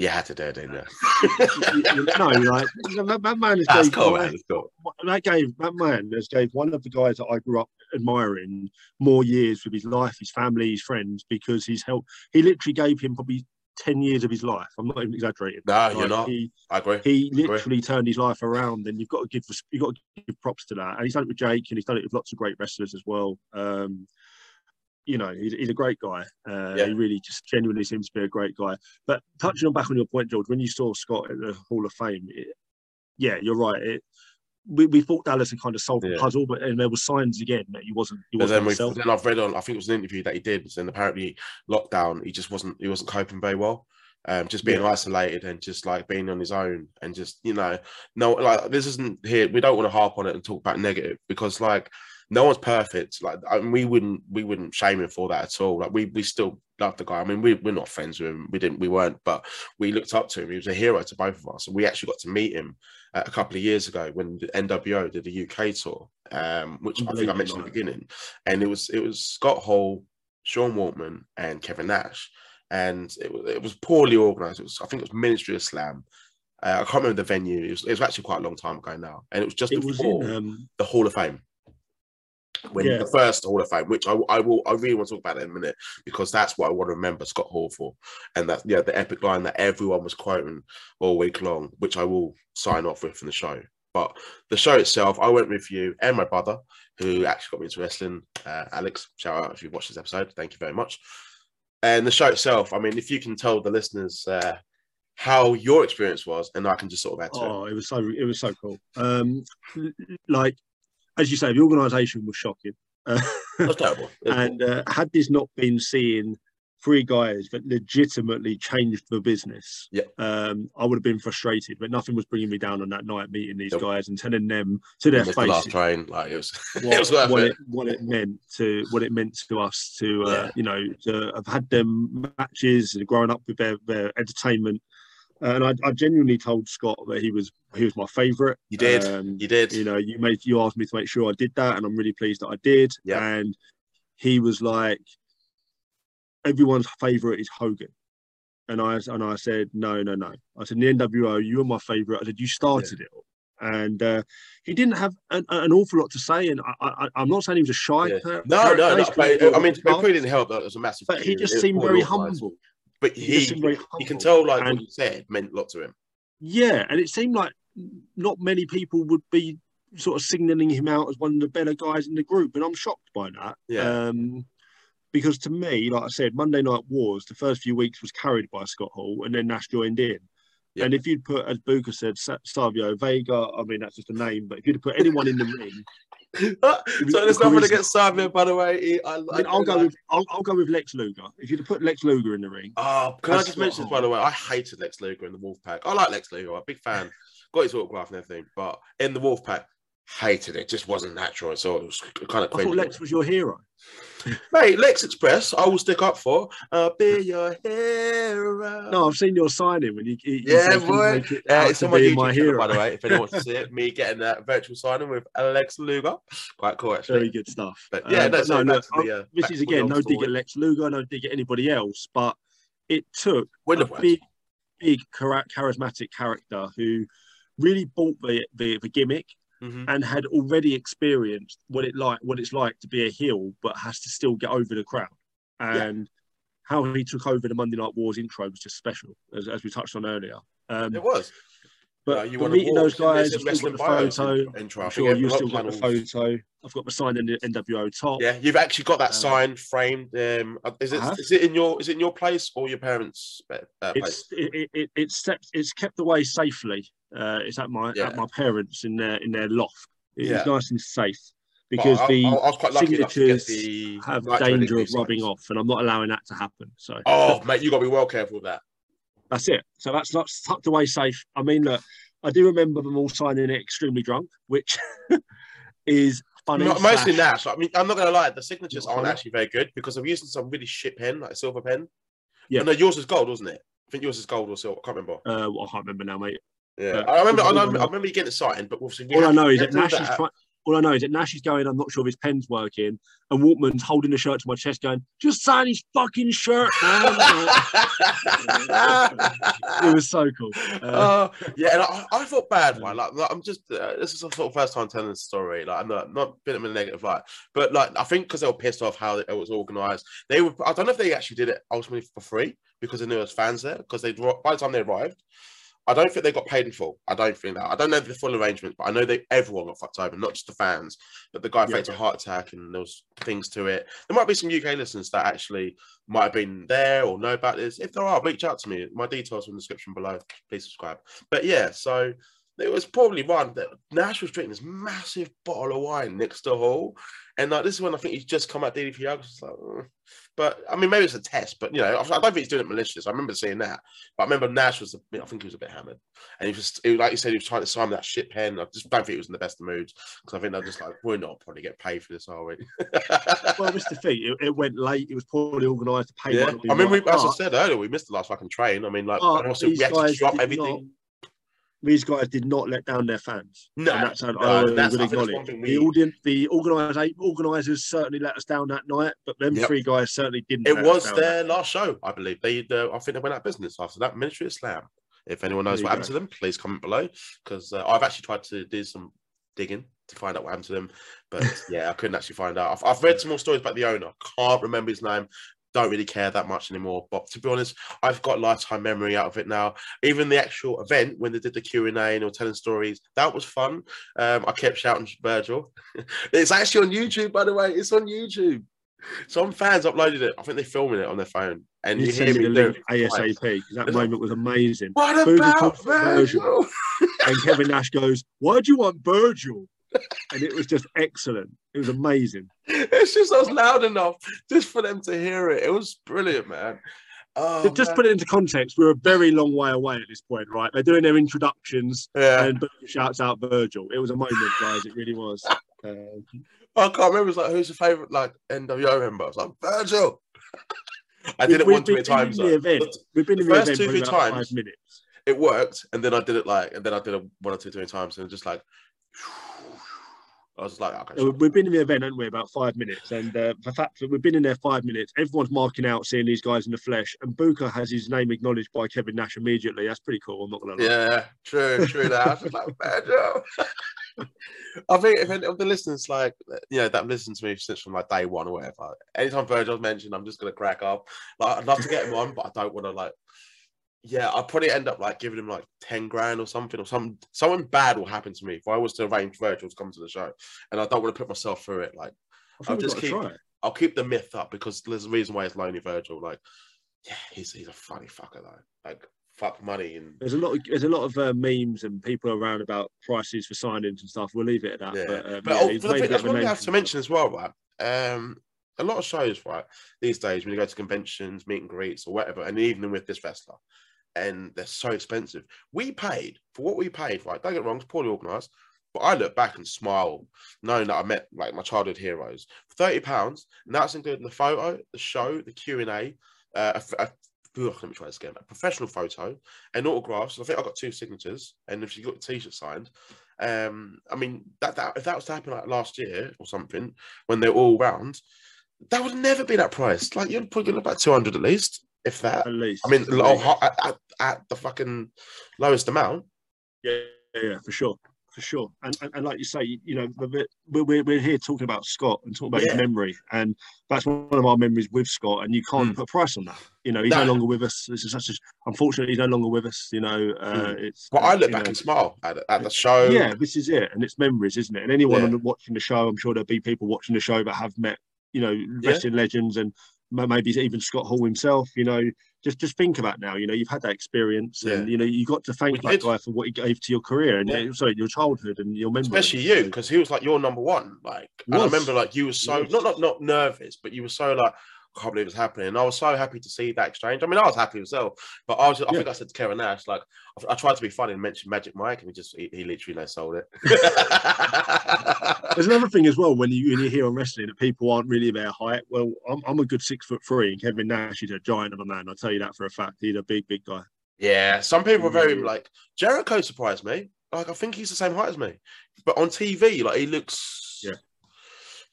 You had to do it, didn't you? know, like that, that man has That's gave cool, man. Cool. that gave that man has gave one of the guys that I grew up admiring more years with his life, his family, his friends, because he's helped. He literally gave him probably ten years of his life. I'm not even exaggerating. No, you're not. He, I agree. he Agree. literally turned his life around, and you've got to give you've got to give props to that. And he's done it with Jake, and he's done it with lots of great wrestlers as well. Um, you know, he's, he's a great guy. Uh, Yeah. He really just genuinely seems to be a great guy. But touching on back on your point, George, when you saw Scott at the Hall of Fame, it, yeah, you're right. It, we, we thought Dallas had kind of solved Yeah. the puzzle, but and there were signs again that he wasn't. He wasn't then, himself. then I've read on. I think it was an interview that he did, and apparently lockdown, he just wasn't. He wasn't coping very well. Um, just being Yeah. isolated and just like being on his own and just you know, no, like this isn't here. We don't want to harp on it and talk about negative because like no one's perfect. Like I mean, we wouldn't we wouldn't shame him for that at all. Like we we still love the guy. I mean, we we're not friends with him. We didn't. We weren't, but we looked up to him. He was a hero to both of us, and we actually got to meet him uh, a couple of years ago when the NWO did the UK tour, um, which I think I mentioned in the beginning. And it was it was Scott Hall, Sean Waltman, and Kevin Nash. and it was, it was poorly organised. It was, I think, it was Ministry of Slam. Uh, I can't remember the venue. It was, it was, actually quite a long time ago now, and it was just It before was in. Um, the Hall of Fame. When Yeah. the first Hall of Fame, which I, I will, I really want to talk about in a minute because that's what I want to remember Scott Hall for, and that yeah, the epic line that everyone was quoting all week long, which I will sign off with in the show. But the show itself, I went with you and my brother, who actually got me into wrestling. Uh, Alex, shout out if you watched this episode. Thank you very much. And the show itself, I mean, if you can tell the listeners uh, how your experience was, and I can just sort of add to it. oh, it was so it was so cool. Um, like as you say, the organisation was shocking. Uh, It was terrible. And uh, had this not been seeing three guys that legitimately changed the business, Yeah. um, I would have been frustrated. But nothing was bringing me down on that night, meeting these Nope. guys and telling them to their missed the last faces train. Like it was, it what, was worth what it. it what it meant to what it meant to us to uh, Yeah. you know to have had them matches and growing up with their, their entertainment. And I, I genuinely told Scott that he was he was my favourite. You did. Um, You did. you know, you made you asked me to make sure I did that, and I'm really pleased that I did. Yeah. And he was like, everyone's favourite is Hogan. And I and I said, no, no, no. I said, the NWO, you were my favourite. I said, you started it all. And uh, he didn't have an, an awful lot to say. And I, I, I'm not saying he was a shy. Yeah. No, no, no. But I mean, it didn't help that it was a massive. but he just seemed very humble. But He, he, just seemed very you humble. can tell, like And- what you said, meant a lot to him. Yeah, and it seemed like not many people would be sort of signaling him out as one of the better guys in the group, and I'm shocked by that. Yeah. Um, because to me, like I said, Monday Night Wars, the first few weeks was carried by Scott Hall, and then Nash joined in. Yeah. And if you'd put, as Booker said, Sa- Savio Vega, I mean that's just a name, but if you'd put anyone in the ring, so there's nothing charisma. against Savio, by the way. I, I mean, I'll go with I'll, I'll go with Lex Luger. If you'd have put Lex Luger in the ring, Oh, can I just mention this, by the way? I hated Lex Luger in the Wolfpack. I like Lex Luger. I'm a big fan. Got his autograph and everything. But in the Wolfpack, hated it. Just wasn't natural. So it was kind of I thought. Lex was your hero. Mate, Lex Express, I will stick up for. I'll be your hero. No, I've seen your signing when you, you Yeah, boy. it Uh, it's on my YouTube channel, hero. by the way, if anyone wants to see it. Me getting that virtual signing with Alex Luger. Quite cool, actually. Very good stuff. But yeah, Um, no, so no, to the, uh, this is again no dig at Lex Luger, no dig at anybody else, but it took Win a big, big charismatic character who really bought the, the, the gimmick Mhm. and had already experienced what it like what it's like to be a heel, but has to still get over the crowd. And how he took over the Monday Night Wars intro was just special, as, as we touched on earlier. Um, It was. But Uh, you but meeting those guys, I've got the photo. intro. I'm sure you've still got the photo. I've got the signed N- NWO top. Yeah, you've actually got that Um, sign framed. Um, is it is it in your is it in your place or your parents' uh, place? It's it, it, it's kept it's kept away safely. Uh, it's at my Yeah. at my parents in their in their loft. It's Yeah. nice and safe because the I, I was quite lucky enough to get signatures the have danger of rubbing off, and I'm not allowing that to happen. So Oh, mate, you got to be well careful with that. That's it. So that's that's tucked away safe. I mean, look, I do remember them all signing it extremely drunk, which is funny. Mo- Mostly slash- Nash. I mean, I'm not going to lie, the signatures aren't actually very good because I'm using some really shit pen, like a silver pen. Yeah. No, yours is gold, wasn't it? I think yours is gold or silver. I can't remember. Uh, well, I can't remember now, mate. Yeah, Uh, I remember. I, I remember I remember you getting it signed, but obviously All I know is that Nash is trying. All I know is that Nash is going. I'm not sure if his pen's working, and Waltman's holding the shirt to my chest, going, "Just sign his fucking shirt, man." it was so cool. Uh, Uh, yeah, and I, I felt bad, man. Like, like, I'm just uh, this is the sort of first time telling this story. Like, I'm not not been in a negative light, but like I think because they were pissed off how it was organised, they were. I don't know if they actually did it ultimately for free because they knew there was fans there. Because they by the time they arrived, I don't think they got paid in full. I don't think that. I don't know the full arrangements, but I know they everyone got fucked over, not just the fans. But the guy Yeah. faked a heart attack, and there was things to it. There might be some UK listeners that actually might have been there or know about this. If there are, reach out to me. My details are in the description below. Please subscribe. But yeah, so it was probably one that Nash was drinking this massive bottle of wine next to Hall. And like this is when I think he's just come out DDP. I was like, "Ugh." But I mean, maybe it's a test, but you know, I I don't think he's doing it malicious. I remember seeing that. But I remember Nash was a bit, I think he was a bit hammered. And he was, he, like you said, he was trying to sign that shit pen. I just don't think he was in the best of moods because I think they're just like, we're not probably get paid for this, are we? well, Mr. thing. It, it went late. It was poorly organised. The pay yeah. not I mean, we, as I said earlier, we missed the last fucking train. I mean, like, also we had to drop everything. These guys did not let down their fans. No, and that's, no, I would that's- I acknowledge. The audience, the organizer, organisers certainly let us down that night, but them Yep. three guys certainly didn't. It was their last show, I believe. They, uh, I think they went out of business after that. Ministry of Slam. If anyone knows what you happened to them, please comment below because uh, I've actually tried to do some digging to find out what happened to them, but yeah, I couldn't actually find out. I've, I've read some more stories about the owner. Can't remember his name. Don't really care that much anymore. But to be honest, I've got lifetime memory out of it now. Even the actual event when they did the Q and A and they were telling stories, that was fun. Um, I kept shouting Virgil. it's actually on YouTube, by the way. It's on YouTube. Some fans uploaded it. I think they're filming it on their phone, and You hear me the. ASAP because that It's like- moment was amazing. What about Virgil. Virgil? And Kevin Nash goes, "Why do you want Virgil?" And it was just excellent. It was amazing. it's just I was loud enough just for them to hear it. It was brilliant, man. Oh, Just- man. put it into context. We're a very long way away at this point, right? They're doing their introductions, yeah. and shouts out Virgil. It was a moment, guys. It really was. Uh, I can't remember. It's like who's your favorite like NWO member? I was like Virgil. I did it one too many times. the event. We've been in the first event two, for three times- five minutes. It worked, and then I did it like, and then I did it one or two, three times, and just like, I was like, okay, We've been in the event, haven't we? About five minutes, and uh, the fact that we've been in there five minutes, everyone's marking out, seeing these guys in the flesh, and Booker has his name acknowledged by Kevin Nash immediately. That's pretty cool. I'm not gonna lie. Yeah, true, true. That I was just like, Virgil. I think if any of the listeners like, you know, that have listened to me since from like day one or whatever, anytime Virgil's mentioned, I'm just gonna crack up. Like, I'd love to get him on, but I don't want to like. Yeah, I'll probably end up like giving him like ten grand or something, or some something bad will happen to me if I was to arrange Virgil to come to the show, and I don't want to put myself through it. Like, I I'll just keep-. I'll keep the myth up because there's a reason why it's lonely Virgil. Like, yeah, he's he's a funny fucker though. Like, fuck money and There's a lot of there's a lot of uh, memes and people around about prices for signings and stuff. We'll leave it at that. Yeah. But, um, But yeah, oh, he's for the thing, bit that's of we have to mention as well, right? Um, a lot of shows, right, these days when you go to conventions, meet and greets, or whatever, and even with this wrestler, and they're so expensive. We paid for what we paid, right? Don't get wrong, it's poorly organised, but I look back and smile, knowing that I met like my childhood heroes. Thirty pounds, and that's including the photo, the show, the Q and A, uh, let me try this again. A professional photo and autographs. I think I got two signatures, and if you got a T-shirt signed, um, I mean that, that if that was to happen like last year or something when they're all round, that would never be that price. Like you're probably about two hundred at least, if that. At least. I mean, At low, at, at, at the fucking lowest amount. Yeah, yeah, for sure, for sure. And and, and like you say, you know, we're, we're, we're here talking about Scott and talking about Yeah. his memory, and that's one of our memories with Scott. And you can't Mm. put a price on that. You know, he's no, No. longer with us. This is such a unfortunately he's no longer with us. You know, uh, Mm. it's. But I look back know, and smile at, at the show. yeah, this is it, and it's memories, isn't it? And anyone Yeah. watching the show, I'm sure there'll be people watching the show that have met, you know, wrestling legends and maybe even Scott Hall himself. You know, just just think about now. You know, you've had that experience, and you know, you got to thank We that did. guy for what he gave to your career and Yeah. uh, sorry, your childhood and your memories. especially you, because he was like your number one. Like, I remember like you were so not not not nervous, but you were so like. I can't believe it's happening. And I was so happy to see that exchange. I mean, I was happy myself, but I was. I Yeah. think I said to Kevin Nash, like, I, I tried to be funny and mention Magic Mike, and he just he, he literally no sold it. There's another thing as well when you when you hear on wrestling that people aren't really their height. Well, I'm, I'm a good six foot three, and Kevin Nash is a giant of a man. I'll tell you that for a fact. He's a big, big guy. yeah, some people are very Yeah. like Jericho surprised me. Like, I think he's the same height as me, but on TV, like he looks.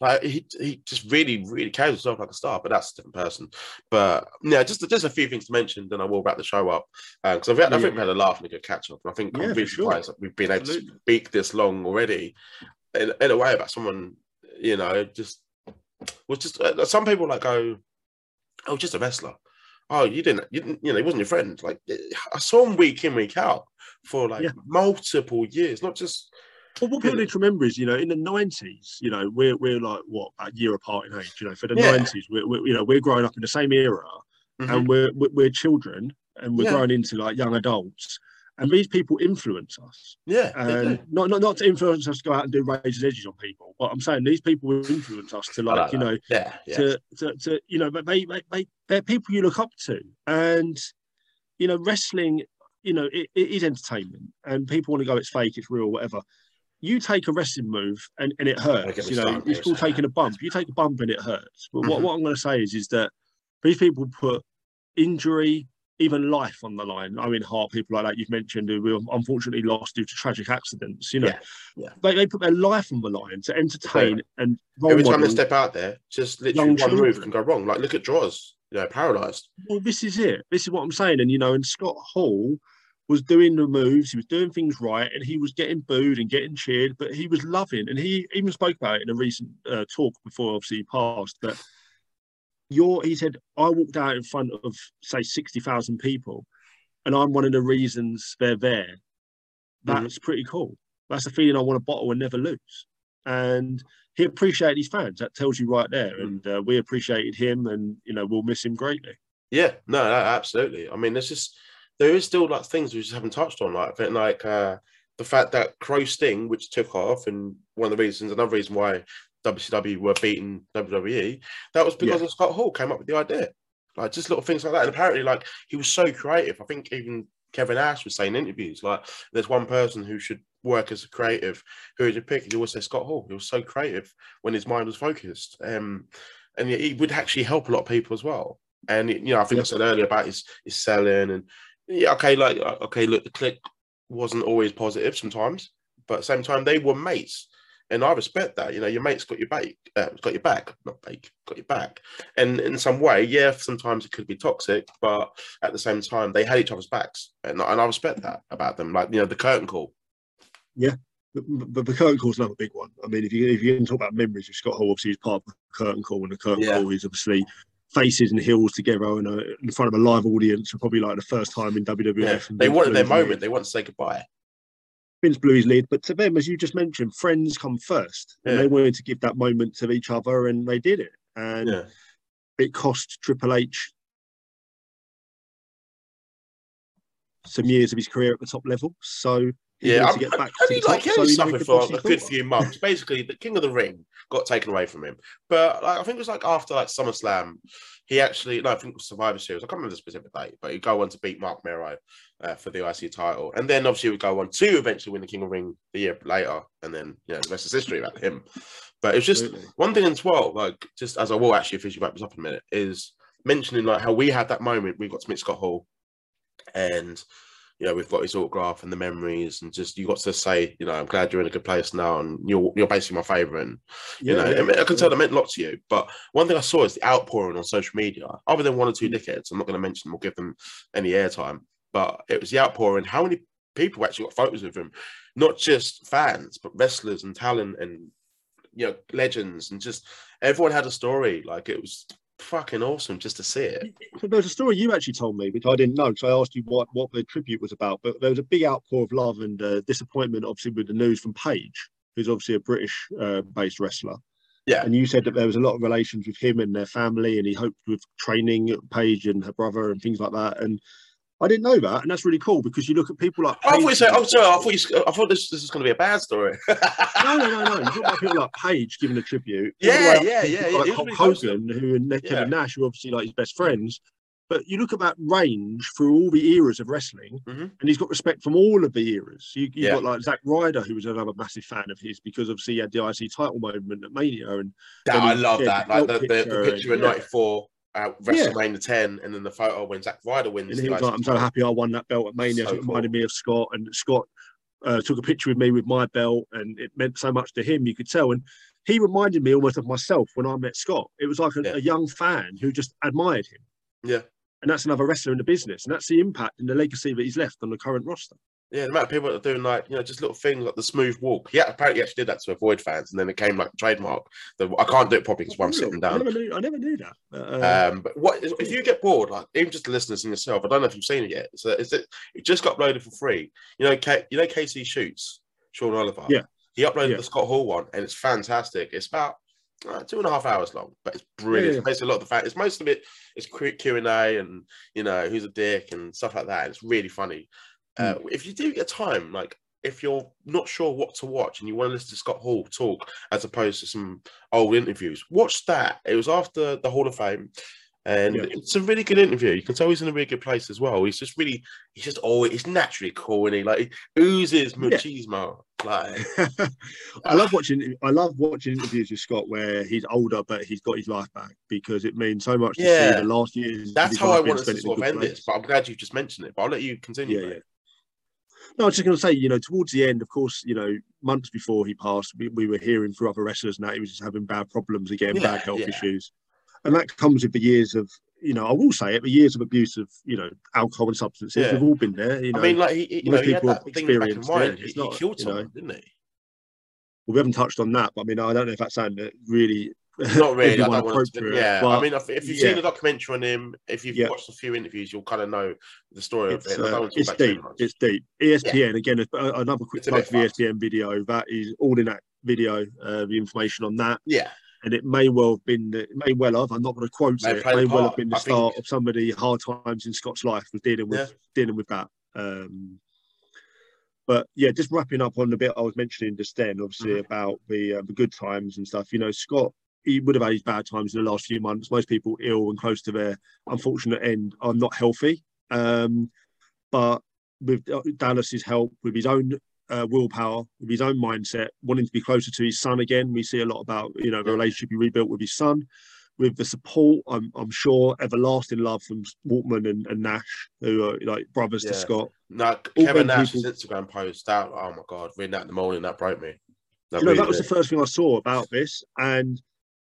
Like he, he just really, really carries himself like a star, but that's a different person. But yeah, just just a few things to mention, then I will wrap the show up. Because I, think- I Yeah. think we had a laugh and a good catch up. I think Yeah, I'm really sure. surprised that we've been able Absolutely. to speak this long already in, in a way about someone, you know, just was just uh, some people like go, oh, just a wrestler. Oh, you didn't, you didn't, you know, he wasn't your friend. Like I saw him week in, week out for like Yeah. multiple years, not just Well, what people need to remember is, you know, in the nineties, you know, we're we're like what a year apart in age. You know, for the Yeah. nineties, we're, we're you know we're growing up in the same era, Mhm. and we're we're, children, and we're Yeah. growing into like young adults, and these people influence us, yeah, and not, not not to influence us to go out and do razors edges on people, but I'm saying these people will influence us to like like you know yeah, yeah. to, to, to you know, but they, they, they, they're people you look up to. And, you know, wrestling, you know, it, it is entertainment and people want to go, it's fake, it's real, whatever. You take a wrestling move and, and it hurts, you know, it's called taking a bump. You take a bump and it hurts. But what, Mhm. what I'm going to say is, is that these people put injury, even life on the line. I mean, Hart, people like that you've mentioned who were unfortunately lost due to tragic accidents. You know, Yeah, yeah. They, they put their life on the line to entertain and Every time they step out there, just literally one children. move can go wrong. Like look at Droz, you know, paralyzed. Well, this is it. This is what I'm saying. And you know, and Scott Hall was doing the moves. He was doing things right, and he was getting booed and getting cheered, but he was loving. And he even spoke about it in a recent uh, talk before, obviously, he passed. That you're, he said, I walked out in front of say sixty thousand people, and I'm one of the reasons they're there. That's pretty cool. That's a feeling I want to bottle and never lose. And he appreciated his fans. That tells you right there. Mm. And uh, we appreciated him, and you know we'll miss him greatly. Yeah, no, no, absolutely. I mean, there's just there is still like things we just haven't touched on, like think, like uh, the fact that Crow Sting, which took off, and one of the reasons, another reason why WCW were beating WWE, that was because Yeah. Scott Hall came up with the idea, like just little things like that. And apparently, like he was so creative. I think even Kevin Nash was saying in interviews, like there's one person who should work as a creative who would you pick? He always say Scott Hall. He was so creative when his mind was focused, um, and he he would actually help a lot of people as well. And you know, I think I said earlier about his his selling and yeah, okay, like uh, okay, look, the clique wasn't always positive sometimes, but at the same time they were mates, and I respect that. You know, your mates got your back, uh, got your back, not back, got your back. And in some way, yeah, sometimes it could be toxic, but at the same time they had each other's backs, and and I respect that about them. Like you know, the curtain call. But, but the curtain call's another big one. I mean, if you if you can talk about memories of Scott Hall, obviously he's part of the curtain call, and the curtain Yeah. call is obviously faces and heels together in, a, in front of a live audience for probably like the first time in WWF. Yeah, and they Vince wanted their blew his lead. moment. They wanted to say goodbye. Vince blew his lead, but to them, as you just mentioned, friends come first, and they wanted to give that moment to each other, and they did it. And Yeah, it cost Triple H some years of his career at the top level. So yeah. I'm, get back to top. like he so he suffered for a good few months. Basically, the King of the Ring got taken away from him. But like, I think it was like after like SummerSlam, he actually no, I think it was Survivor Series. I can't remember the specific date, but he'd go on to beat Mark Mero uh, for the IC title, and then obviously he would go on to eventually win the King of the Ring the year later, and then you know the rest is history about him. But it's just Absolutely. one thing as well, like just as I will actually officially wrap this up in a minute, is mentioning like how we had that moment we got to meet Scott Hall, and you know we've got his autograph and the memories, and just you got to say, you know, I'm glad you're in a good place now, and you're you're basically my favorite, and you know, I, mean, I can tell that meant a lot to you. But one thing I saw is the outpouring on social media, other than one or two mm. dickheads. I'm not going to mention them or give them any airtime, but it was the outpouring. How many people actually got photos with him? Not just fans, but wrestlers and talent and you know legends, and just everyone had a story. Like it was fucking awesome just to see it. So there was a story you actually told me, which I didn't know, because I asked you what, what the tribute was about. But there was a big outpour of love and uh, disappointment, obviously, with the news from Paige, who's obviously a British-based wrestler. Yeah. And you said that there was a lot of relations with him and their family, and he hoped with training Paige and her brother and things like that. And I didn't know that, and that's really cool because you look at people like. I thought you said, oh, sorry, I thought you, I thought this, this was going to be a bad story. No, no, no, no. You talk about people like Paige giving a tribute. Yeah, all the way up to yeah, yeah, yeah. Like was Hulk. Hogan, who and Yeah. Nash, who are obviously like his best friends. But you look at that range through all the eras of wrestling, Mhm. and he's got respect from all of the eras. You, you've Yeah. got like Zack Ryder, who was another massive fan of his because obviously he had the IC title moment at Mania, and That, I love that. Like the, the, the picture in yeah. '94 at Yeah. WrestleMania 10, and then the photo when Zack Ryder wins. and he was like, "I'm so happy I won that belt at Mania." So it reminded me of Scott, and Scott uh, took a picture with me with my belt, and it meant so much to him. You could tell, and he reminded me almost of myself when I met Scott. It was like a, Yeah. a young fan who just admired him. Yeah. and that's another wrestler in the business, and that's the impact and the legacy that he's left on the current roster. Yeah, the amount of people that are doing like you know just little things like the smooth walk. Yeah, apparently he actually did that to avoid fans, and then it came like trademark. The, I can't do it properly because I'm sitting I down. never knew. I never knew that. Uh, Um, but what if you get bored? Like even just the listeners and yourself. I don't know if you've seen it yet. So is it? It just got uploaded for free. You know, K, you know KC shoots Sean Oliver. Yeah. he uploaded Yeah. the Scott Hall one, and it's fantastic. It's about uh, two and a half hours long, but it's brilliant. Yeah. It's basically a lot of the fact. It's most of it is Q and A, and you know who's a dick and stuff like that. And it's really funny. Uh, Hmm. if you do get time, like if you're not sure what to watch and you want to listen to Scott Hall talk as opposed to some old interviews, watch that. It was after the Hall of Fame. And Yeah. it's a really good interview. You can tell he's in a really good place as well. He's just really, he's just always, he's naturally cool and he like he oozes machismo. Like, I love watching. I love watching interviews with Scott where he's older, but he's got his life back because it means so much to Yeah. see the last years. that's how I wanted to sort of end place. this, but I'm glad you just mentioned it. But I'll let you continue. Yeah, yeah. No, I was just going to say, you know, towards the end, of course, you know, months before he passed, we, we were hearing through other wrestlers that he was just having bad problems again, Yeah, bad health yeah. issues. And that comes with the years of, you know, I will say it, the years of abuse of, you know, alcohol and substances. Yeah. We've all been there. You know, I mean, like he, you most know, he had people that have thing back in mind. He, It's he not, killed you know, didn't he? well, we haven't touched on that, but I mean, I don't know if that's something that really. Not really. I don't want to, yeah, I mean, if, if you've yeah. seen the documentary on him, if you've Yeah. watched a few interviews, you'll kind of know the story of it. Uh, it's talk about too deep. It's deep. ESPN again. a- Another quick It's plug for the. ESPN video. That is all in that video. Uh, the information on that, yeah, and it may well have been. It may well have. I'm not going to quote May it. May well have been the I think- start of some of the hard times in Scott's life was dealing with Yeah. dealing with that. Um, but yeah, just wrapping up on the bit I was mentioning just then, obviously Mhm. about the uh, the good times and stuff. You know, Scott. He would have had his bad times in the last few months. Most people ill and close to their unfortunate end are not healthy. Um, but with uh, Dallas's help, with his own uh, willpower, with his own mindset, wanting to be closer to his son again, we see a lot about you know the relationship he rebuilt with his son. With the support, I'm, I'm sure, everlasting love from Waltman and, and Nash, who are like brothers Yeah. to Scott. no, Kevin Nash's people- Instagram post that. Oh my god, reading that in the morning, that broke me. That you know, really that was the first thing I saw about this, and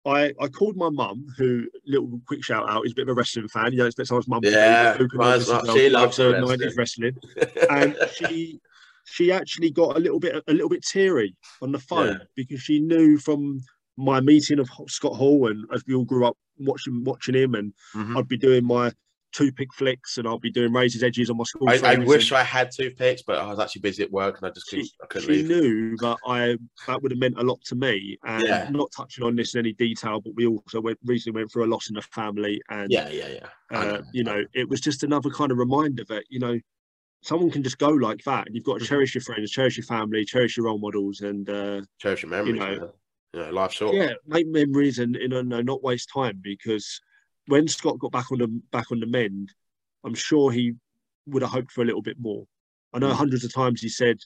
I I called my mum, who little quick shout out is a bit of a wrestling fan. You don't expect someone's mum. Yeah, be, who can mine's listen not. to She like loves wrestling. 90s wrestling. and she she actually got a little bit a little bit teary on the phone Yeah. because she knew from my meeting of Scott Hall and as we all grew up watching watching him and Mhm. I'd be doing my two pick flicks and I'll be doing razors edges on my school. I, I wish I had toothpicks, but I was actually busy at work and I just couldn't, She- I couldn't she leave. knew that I that would have meant a lot to me. And Yeah. not touching on this in any detail, but we also went recently went through a loss in the family and Yeah, yeah, yeah. Uh, know. you know, it was just another kind of reminder that, you know, someone can just go like that. And you've got to Mhm. cherish your friends, cherish your family, cherish your role models, and uh, cherish your memories. know. You know, life's short. yeah, make memories and you know, no, not waste time. Because when Scott got back on the back on the mend, I'm sure he would have hoped for a little bit more. I know Mm. hundreds of times he said,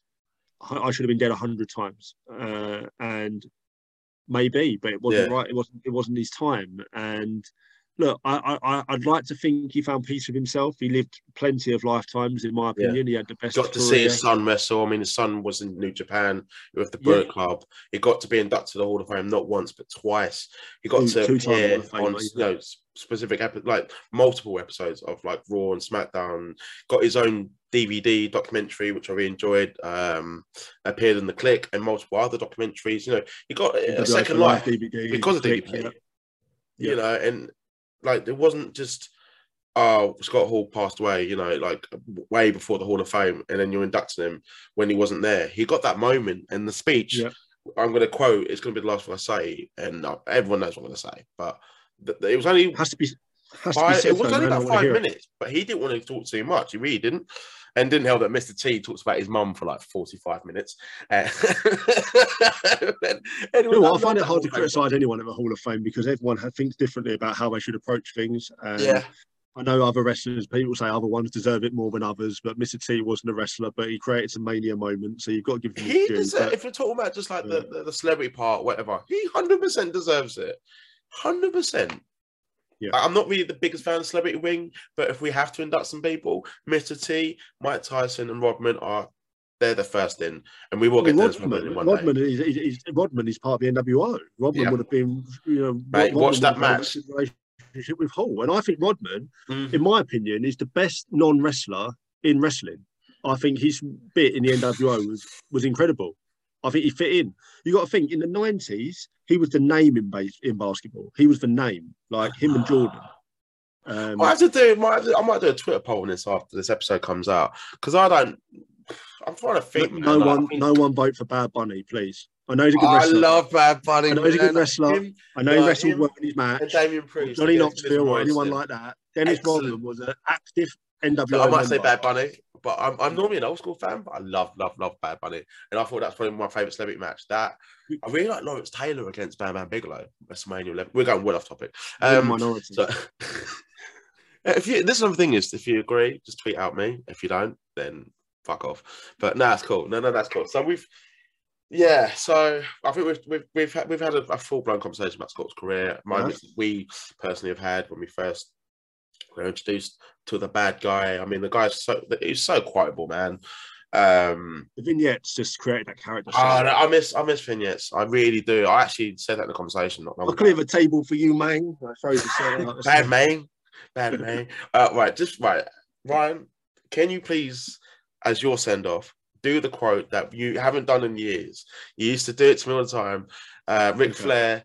"I I should have been dead a hundred times," uh, and maybe, but it wasn't Yeah. right. It wasn't. It wasn't his time. And look, I, I, I'd like to think he found peace with himself. He lived plenty of lifetimes, in my Yeah. opinion. He had the best. got to career. see his son wrestle. I mean, his son was in New Japan with the Yeah. Club. He got to be inducted to the Hall of Fame not once but twice. He got to appear Hall of Fame, on you know specific epi- like multiple episodes of like Raw and SmackDown. Got his own DVD documentary, which I really enjoyed. Um, appeared in the Click and multiple other documentaries. You know, he got a second Live life DVD because of DDP. yeah. You know, and like it wasn't just oh Scott Hall passed away, you know, like way before the Hall of Fame, and then you're inducting him when he wasn't there. He got that moment and the speech. Yeah. I'm going to quote. It's going to be the last one I say, and uh, everyone knows what I'm going to say. But th- th- it was only Has to be. Has to be five, it was though, only about five hear it. minutes, but he didn't want to talk too much. He really didn't. And didn't help that Mr. T talks about his mum for like 45 minutes. Uh, and You know what, I find it hard to Hall of Fame criticise anyone at the Hall of Fame because everyone thinks differently about how they should approach things. And Yeah. I know other wrestlers, people say other ones deserve it more than others, but Mr. T wasn't a wrestler, but he created some mania moments, so you've got to give him He deserves, but- if you're talking about just like the, the celebrity part, whatever, he 100% deserves it. 100%. Yeah. I- I'm not really the biggest fan of Celebrity Wing, but if we have to induct some people, Mr. T, Mike Tyson, and Rodman are they're the first in, and we will Well, get Rodman, Rodman in one Rodman, day. is, is, is, Rodman is part of the NWO. Rodman Yeah. would have been, you know, Mate, Rodman watch that match. Relationship with Hall, and I think Rodman, Mhm. in my opinion, is the best non-wrestler in wrestling. I think his bit in the NWO was was incredible. I think he fit in. You got to think in the nineties, he was the name in base in basketball. He was the name, like him and Jordan. Um, I have to do. Might, I might do a Twitter poll on this after this episode comes out because I don't. I'm trying to think. no I one, think- no one vote for Bad Bunny, please. I know he's a good wrestler. I love Bad Bunny. I know he's a good wrestler. Him I know he like wrestled well in his match. and Damien Priest, Johnny Knoxville or anyone like that. Dennis Rodman was an active NWO. So I might say. Bad Bunny, but I'm, I'm normally an old school fan, but I love, love, love Bad Bunny. And I thought that's probably my favourite celebrity match. That I really like Lawrence Taylor against Bam Bam Bigelow, WrestleMania 11. We're going well off topic. Um, minority. so, If you, this is the thing is, if you agree, just tweet out me. If you don't, then fuck off. But no, that's cool. No, no, that's cool. So we've, yeah. So I think we've we've we've had, we've had a, a full blown conversation about Scott's career. That we personally have had when we first were introduced to the bad guy. I mean, the guy's so he's so quotable, man. Um, The vignettes just created that character. oh, no, I miss I miss vignettes. I really do. I actually said that in the conversation. Not long I'll ago. clear the table for you, man. I throw the set out. Bad man. Bad man. Uh, right, just right. Ryan, can you please, as your send off, do the quote that you haven't done in years? You used to do it to me all the time. Uh, Ric Okay. Flair,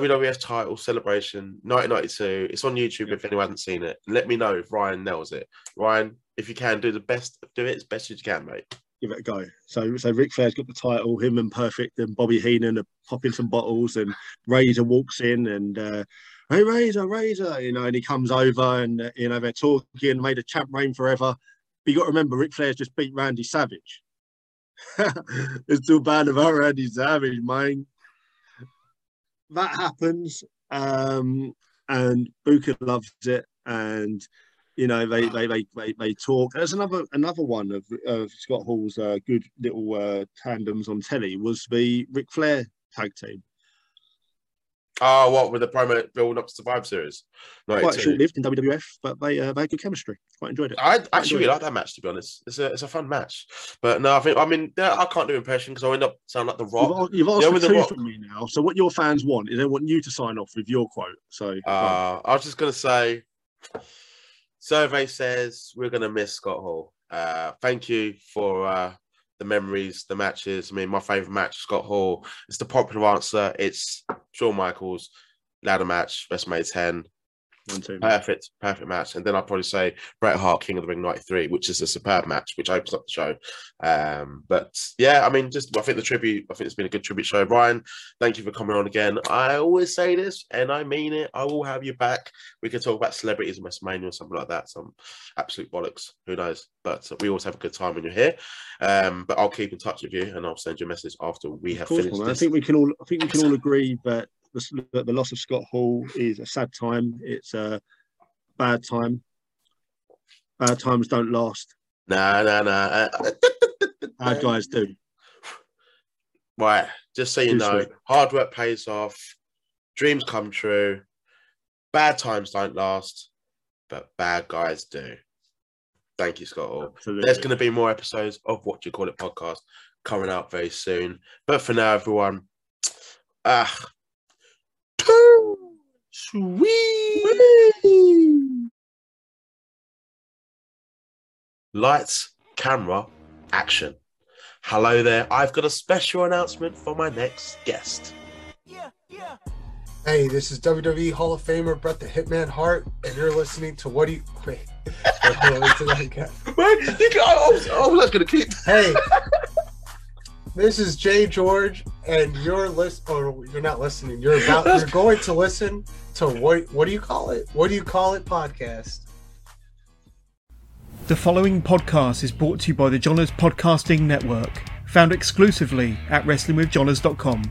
WWF title celebration, 1992. It's on YouTube if anyone hasn't seen it. Let me know if Ryan nails it. Ryan, if you can, do the best, do it as best as you can, mate. Give it a go. So, so Ric Flair's got the title. Him and Perfect and Bobby Heenan are popping some bottles, and Razor walks in and. Uh, Hey Razor, Razor, you know, and he comes over and uh, you know they're talking, made a champ reign forever. But you got to remember, Ric Flair's just beat Randy Savage. it's too bad about Randy Savage, man. That happens, um, and Booker loves it, and you know they they they they, they talk. There's another another one of, of Scott Hall's uh, good little uh, tandems on telly was the Ric Flair tag team. Oh, what with the promo build up to Survivor Series? Quite 92. short lived in WWF, but they uh, they had good chemistry. Quite enjoyed it. I actually really like that match to be honest. It's a it's a fun match, but no, I think I mean yeah, I can't do impression because I end up sounding like the You've, Rock. you've asked Yeah, for with The two from me now. So what your fans want is they want you to sign off with your quote. So. Uh, I was just gonna say, survey says we're gonna miss Scott Hall. Uh, thank you for uh, the memories, the matches. I mean, my favorite match, Scott Hall. It's the popular answer. It's Shawn Michaels ladder match, WrestleMania 10. One two. Perfect, perfect match. And then I'd probably say Bret Hart, King of the Ring 93, which is a superb match, which opens up the show. Um, but yeah, I mean, just I think the tribute, I think it's been a good tribute show. Brian, thank you for coming on again. I always say this and I mean it. I will have you back. We can talk about celebrities in WrestleMania or something like that. Some absolute bollocks. Who knows? But we always have a good time when you're here. Um, but I'll keep in touch with you and I'll send you a message after we Of have course, finished. I think we can all I think we can all agree that the, the loss of Scott Hall is a sad time. It's a bad time. Bad times don't last. Nah, nah, nah. Uh, Bad guys do. Right, just so you Too know, sweet. hard work pays off, dreams come true, bad times don't last, but bad guys do. Thank you, Scott. Hall. Absolutely. There's going to be more episodes of What You Call It podcast coming out very soon. But for now, everyone, ah, sweet. Lights, camera, action. Hello there. I've got a special announcement for my next guest. Yeah, yeah. Hey, this is WWE Hall of Famer Bret the Hitman Hart, and you're listening to What Do You Wait? wait, wait till I get- Wait, you can, I, was, I was going to keep. hey, this is Jay George, and you're list. Or you're not listening. You're about. You're going to listen to what? What do you call it? What do you call it? Podcast. The following podcast is brought to you by the Johners Podcasting Network, found exclusively at WrestlingWithJohners.com.